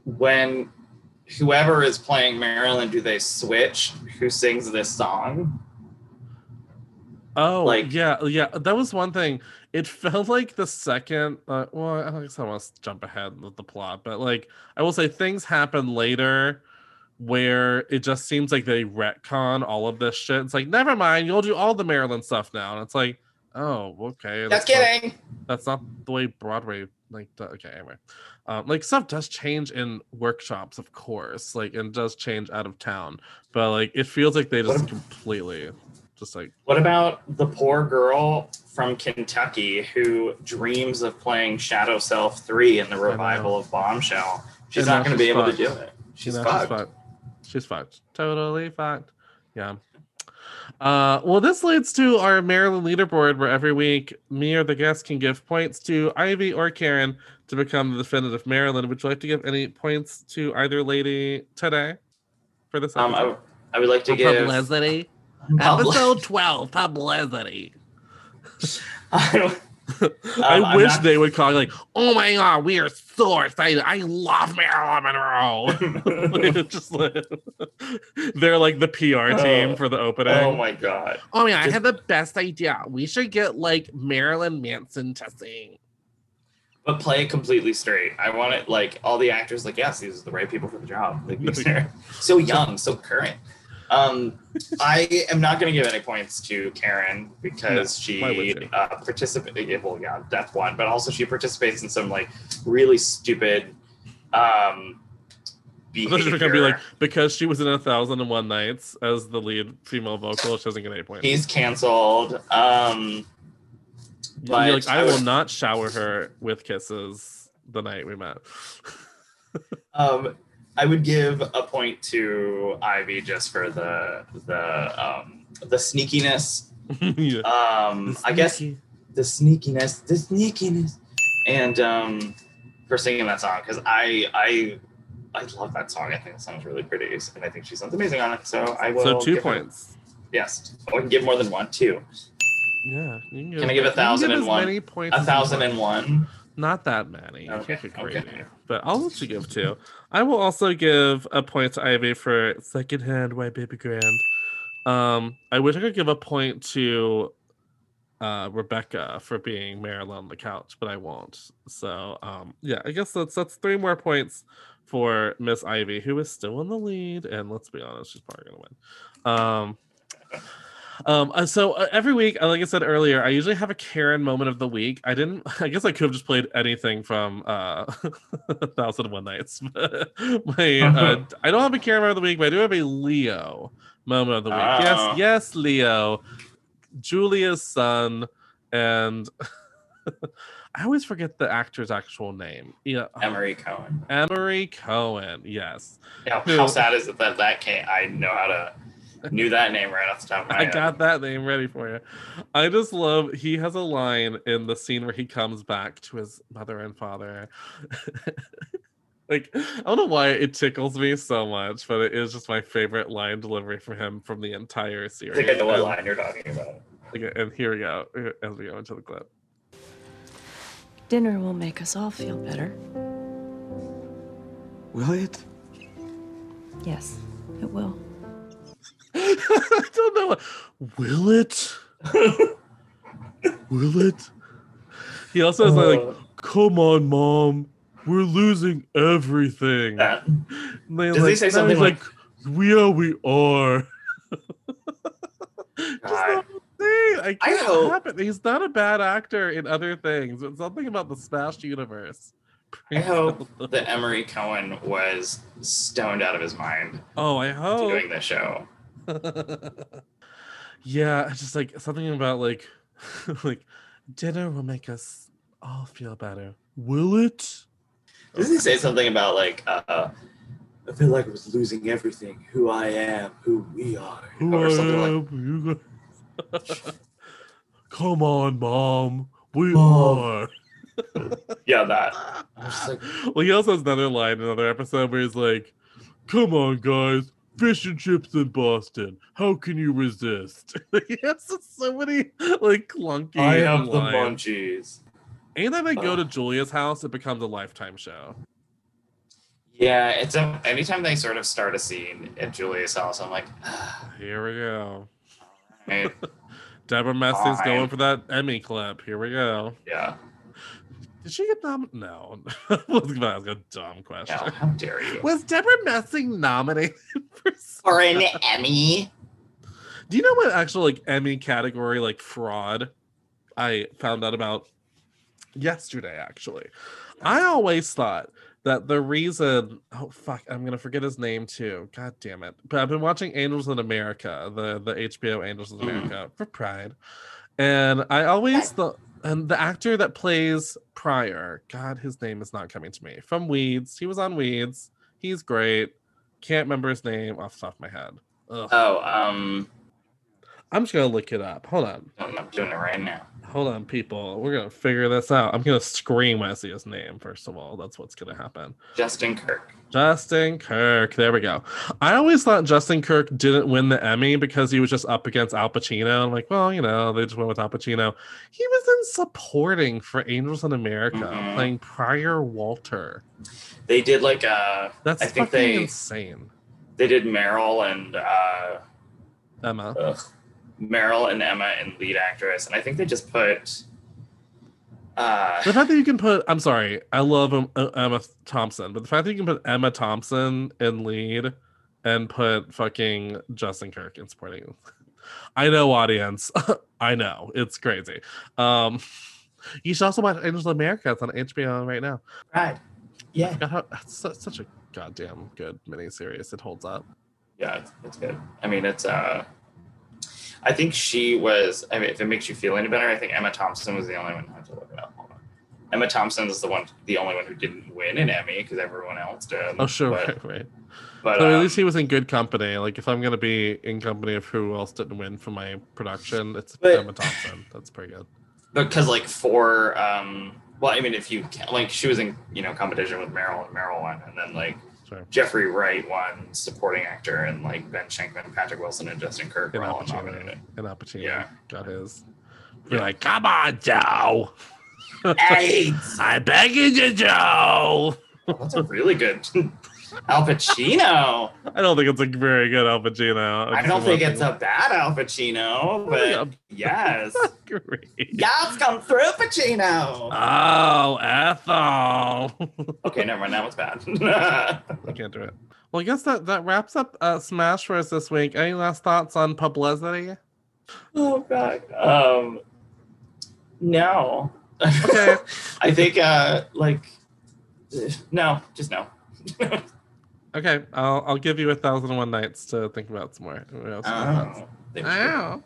S7: when whoever is playing Marilyn, do they switch who sings this song?
S6: Oh,
S7: Like-
S6: yeah, yeah. That was one thing. It felt like the second. Uh, well, I guess I want to jump ahead with the plot, but like I will say, things happen later where it just seems like they retcon all of this shit. It's like, never mind, you'll do all the Marilyn stuff now, and it's like, oh, okay.
S7: Just
S6: not-
S7: kidding.
S6: that's not the way Broadway like. Okay, anyway, um, like stuff does change in workshops, of course, like and does change out of town, but like it feels like they just completely Just like
S7: What about the poor girl from Kentucky who dreams of playing Shadow Self 3 in the revival of Bombshell? She's
S6: And
S7: not going to be able
S6: fucked.
S7: to do it. She's
S6: you know,
S7: fucked.
S6: She's fucked. She's fucked. Totally fucked. Yeah. Uh, well, this leads to our Marilyn leaderboard, where every week me or the guest can give points to Ivy or Karen to become the definitive Marilyn. Would you like to give any points to either lady today for this
S7: Um,
S6: episode?
S7: I, I would like to
S6: For
S7: give.
S6: publicity.
S7: Publi-
S6: Episode 12, publicity.
S7: Um,
S6: I [laughs]
S7: I'm
S6: wish
S7: not-
S6: they would call it like, oh my god, we are so excited. I love Marilyn Monroe. [laughs] [laughs] Just like, they're like the PR team
S7: Oh.
S6: for the opening.
S7: Oh my god.
S6: Oh yeah, I
S7: Just-
S6: had the best idea. We should get like Marilyn Manson to sing.
S7: But play it completely straight. I want it like all the actors like, yes, these are the right people for the job. Like these are so young, so current. Um, I am not going to give any points to Karen because
S6: No,
S7: she uh, participated. Well, yeah, that's one, but also she participates in some like really stupid um,
S6: I thought you gonna be
S7: behavior.
S6: like because she was in a thousand and one nights as the lead female vocal, she doesn't get any points.
S7: He's canceled. Um,
S6: You're like, I will not shower her with kisses the night we met. [laughs]
S7: Um, I would give a point to Ivy just for the the um, the sneakiness. [laughs]
S6: Yeah.
S7: Um, I guess the sneakiness, the sneakiness, and um, for singing that song because I I I love that song. I think the song's really pretty, and I think she sounds amazing on it. So I will.
S6: So two
S7: give her-
S6: points.
S7: yes, oh, I can give more than one. Two.
S6: Yeah. You
S7: Can I give a
S6: you
S7: thousand
S6: as
S7: and one?
S6: many points
S7: A
S6: as you
S7: thousand
S6: want.
S7: and one.
S6: Not that many.
S7: Okay, okay.
S6: But I'll let you give two. I will also give a point to Ivy for secondhand white baby grand. Um, I wish I could give a point to uh Rebecca for being Marilyn on the couch, but I won't. So um yeah, I guess that's that's three more points for Miss Ivy, who is still in the lead, and let's be honest, she's probably gonna win. Um um, uh, so uh, every week, uh, like I said earlier, I usually have a Karen moment of the week. I didn't. [laughs] I guess I could have just played anything from uh, [laughs] Thousand and One Nights. [laughs] but My, uh, I don't have a Karen moment of the week, but I do have a Leo moment of the week.
S7: Ah.
S6: Yes, yes, Leo, Julia's son, and I always forget the actor's actual name. Yeah,
S7: Emory Cohen.
S6: Emory Cohen. Yes,
S7: How,
S6: Who-
S7: how sad is it that that came? I know how to knew that name right off the top of my
S6: I
S7: head.
S6: got that name ready for you. I just love he has a line in the scene where he comes back to his mother and father. [laughs] like I don't know why it tickles me so much, but it is just my favorite line delivery from him from the entire
S7: I
S6: series.
S7: think I know what
S6: And-
S7: line you're talking about.
S6: okay, and here we go as we go into the clip.
S11: Dinner will make us all feel better.
S10: Will it?
S11: Yes, it will.
S6: I [laughs] don't know. Will it? [laughs] Will it? He also has like,
S7: Uh.
S6: "Come on, mom, we're losing everything." And they,
S7: Does he say something like-
S6: "Yeah, we are." [laughs]
S7: God.
S6: See, I can't
S7: hope-
S6: happen. He's not a bad actor in other things. It's something about the Smash universe.
S7: I hope that Emory Cohen was stoned out of his mind
S6: Oh, I hope.
S7: doing this show. [laughs]
S6: yeah, it's just like something about like [laughs] like dinner will make us all feel better. Will it?
S7: Doesn't he say something about like uh, I feel like I was losing everything, who I am, who we are,
S6: Who
S7: or
S6: I
S7: something like
S6: am, guys- [laughs] Come on, mom. We
S7: Mom.
S6: are.
S7: yeah that. I was just like,
S6: Well, he also has another line in another episode where he's like, "Come on, guys, fish and chips in Boston. How can you resist?" [laughs] he [laughs] has so many like clunky.
S7: I have the
S6: lines.
S7: munchies.
S6: Anytime I go
S7: Ugh.
S6: to Julia's house, it becomes a lifetime show.
S7: Yeah, it's a anytime they sort of start a scene at Julia's house, I'm like,
S6: Here we go.
S7: right, [laughs]
S6: Debra Messing's going for that Emmy clip. Here we go.
S7: yeah,
S6: Did she get nominated? No. I was gonna ask a dumb question.
S7: no, how dare you?
S6: Was Debra Messing nominated [laughs] for?
S7: For an Emmy?
S6: Do you know what actual like Emmy category like fraud I found out about yesterday? Actually, I always thought that the reason oh fuck i'm gonna forget his name too god damn it but i've been watching angels in america the the hbo angels in mm. america for pride and i always the and the actor that plays prior god his name is not coming to me. From weeds. He was on weeds. He's great. Can't remember his name off the top of my head. Ugh.
S7: Oh, um,
S6: i'm just gonna look it up. Hold on.
S7: I'm doing it right now.
S6: Hold on people we're gonna figure this out i'm gonna scream when i see his name first of all that's what's gonna happen
S7: Justin Kirk.
S6: Justin Kirk. There we go. I always thought Justin Kirk didn't win the Emmy because he was just up against Al Pacino. I'm like, well, you know, they just went with Al Pacino. He was in supporting for Angels in America,
S7: Mhm.
S6: playing Prior Walter.
S7: They did like uh,
S6: That's
S7: I think
S6: fucking
S7: they
S6: insane.
S7: they did Meryl and uh,
S6: Emma.
S7: ugh, Meryl and Emma in lead actress, and I think they just put. Uh,
S6: The fact that you can put, I'm sorry, I love uh, Emma Thompson, but the fact that you can put Emma Thompson in lead and put fucking Justin Kirk in supporting, [laughs] I know, audience, [laughs] I know it's crazy. Um, you should also watch Angels of America. It's on HBO right now.
S8: Right. Yeah.
S6: God, how- It's such a goddamn good miniseries. It holds up.
S7: yeah, it's, it's good. I mean, it's uh, I think she was. I mean, if it makes you feel any better, I think Emma Thompson was the only one. I to look it up. Hold on. Emma Thompson is the one, the only one who didn't win an Emmy because everyone else did.
S6: Oh, sure,
S7: But,
S6: right, right.
S7: but
S6: so at
S7: um,
S6: least he was in good company. Like if I'm gonna be in company of who else didn't win for my production, it's
S7: But-
S6: Emma Thompson. That's pretty good.
S7: because like for um well i mean if you like she was in you know competition with meryl and meryl won and then like
S6: Sure.
S7: jeffrey wright won supporting actor and like ben shenkman patrick wilson and justin kirk
S6: And
S7: were
S6: Al
S7: all nominated
S6: Al Pacino
S7: Yeah.
S6: got his. You're like, come on, Joe.
S7: hey [laughs]
S6: I beg you, Joe.
S7: that's a really good [laughs] al pacino
S6: I don't think it's a very good Al Pacino.
S7: i don't think it's a bad al pacino but yes [laughs]
S6: great.
S7: yes come through pacino
S6: Oh, Ethel.
S7: okay never mind that was bad [laughs]
S6: I can't do it. Well, I guess that that wraps up uh, Smash for us this week. Any last thoughts on publicity?
S7: oh god um no
S6: Okay. [laughs]
S7: I think uh like no, just no.
S6: Okay, I'll I'll give you a thousand and one nights to think about some more. What else you got?
S7: Oh, they were
S6: Ow.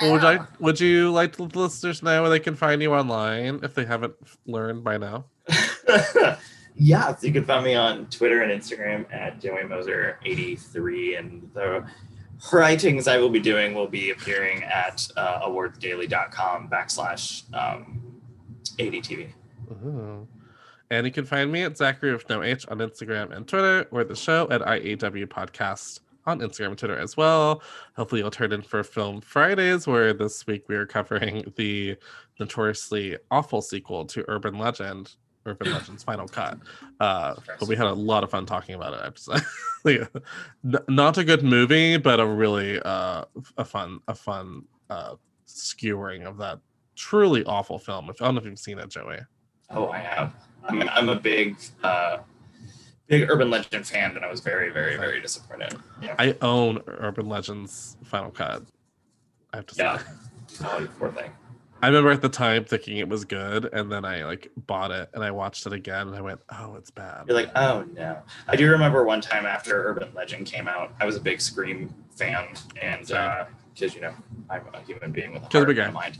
S6: Well, would I would you like to let the listeners know where they can find you online if they haven't learned by now?
S7: good. [laughs] yeah, so you can find me on Twitter and Instagram at Joey Moser 83 and the writings I will be doing will be appearing at uh, awardsdaily.com backslash um, ADTV.
S6: Ooh. And you can find me at Zachary with no H on Instagram and Twitter, or the show at IAW Podcast on Instagram and Twitter as well. Hopefully, you'll turn in for Film Fridays, where this week we are covering [laughs] the notoriously awful sequel to Urban Legend, Urban [laughs] Legend's Final Cut. Uh, but we had a lot of fun talking about it. I have to Like, [laughs] not a good movie, but a really uh, a fun, a fun uh, skewering of that truly awful film. If I don't know if you've seen it, Joey.
S7: Oh, I have. I'm, I'm a big, uh, big Urban Legend fan, and I was very, very, very disappointed. Yeah.
S6: I own Urban Legends Final Cut. I have to say.
S7: Yeah. Oh, poor thing.
S6: I remember at the time thinking it was good, and then I like bought it and I watched it again, and I went, "Oh, it's bad."
S7: You're like, oh no. I do remember one time after Urban Legend came out, I was a big Scream fan, and because you know I'm a human being with a heart in my mind.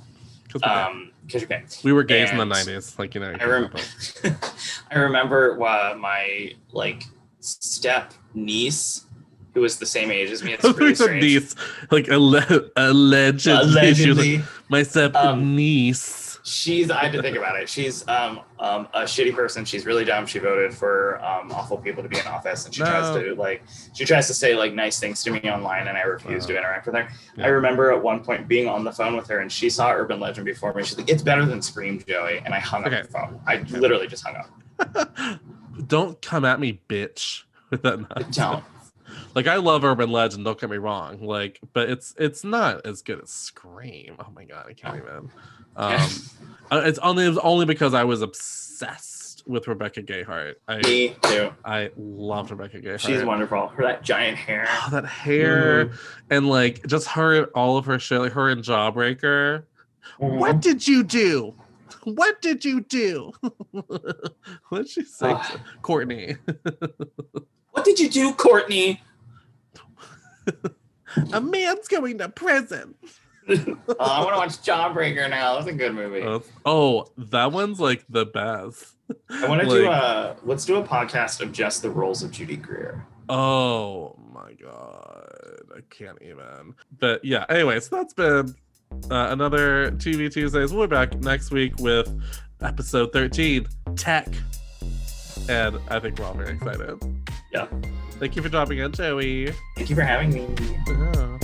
S6: 'Cause we're gay.
S7: Um, because you're gay.
S6: we were gays in the '90s, like you know.
S7: I remember. [laughs] I remember uh, my like step niece, who was the same age as me. [laughs] It's really strange.
S6: niece, like alle- allegedly,
S7: Allegedly.
S6: like, my step
S7: Um,
S6: niece.
S7: She's. I had to think about it. She's um, um, a shitty person. She's really dumb. She voted for um, awful people to be in office, and she tries to like. She tries to say like nice things to me online, and I refuse
S6: Wow.
S7: to interact with her.
S6: Yeah.
S7: I remember at one point being on the phone with her, and she saw Urban Legend before me. She's like, "It's better than Scream, Joey," and I hung up
S6: Okay.
S7: the phone. I literally just hung up. [laughs]
S6: Don't come at me, bitch, [laughs] with that nonsense.
S7: Don't.
S6: Like I love Urban Legend, don't get me wrong. Like, but it's it's not as good as Scream. Oh my god, I can't even. Um, [laughs] uh, it's only it was only because I was obsessed with Rebecca Gayheart. I
S7: Me too.
S6: I loved Rebecca Gayheart.
S7: She's wonderful. Her that giant hair.
S6: Oh, that hair and like just her all of her shit, like her in Jawbreaker.
S7: Mm-hmm.
S6: What did you do? What did you do? [laughs] what did she say?
S7: Ah.
S6: Courtney. [laughs]
S7: What did you do, Courtney?
S6: A man's going to prison.
S7: Oh, I want to watch Jawbreaker now. That's a good movie.
S6: Uh, oh, that one's like the best.
S7: I want to do a let's do a podcast of just the roles of Judy Greer.
S6: Oh my god, I can't even. But yeah, anyways, that's been uh, another TV Tuesdays. We'll be back next week with episode 13, Tech. And I think we're all very excited.
S7: Yeah.
S6: Thank you for dropping in, Joey.
S7: Thank you for having me.
S6: Yeah.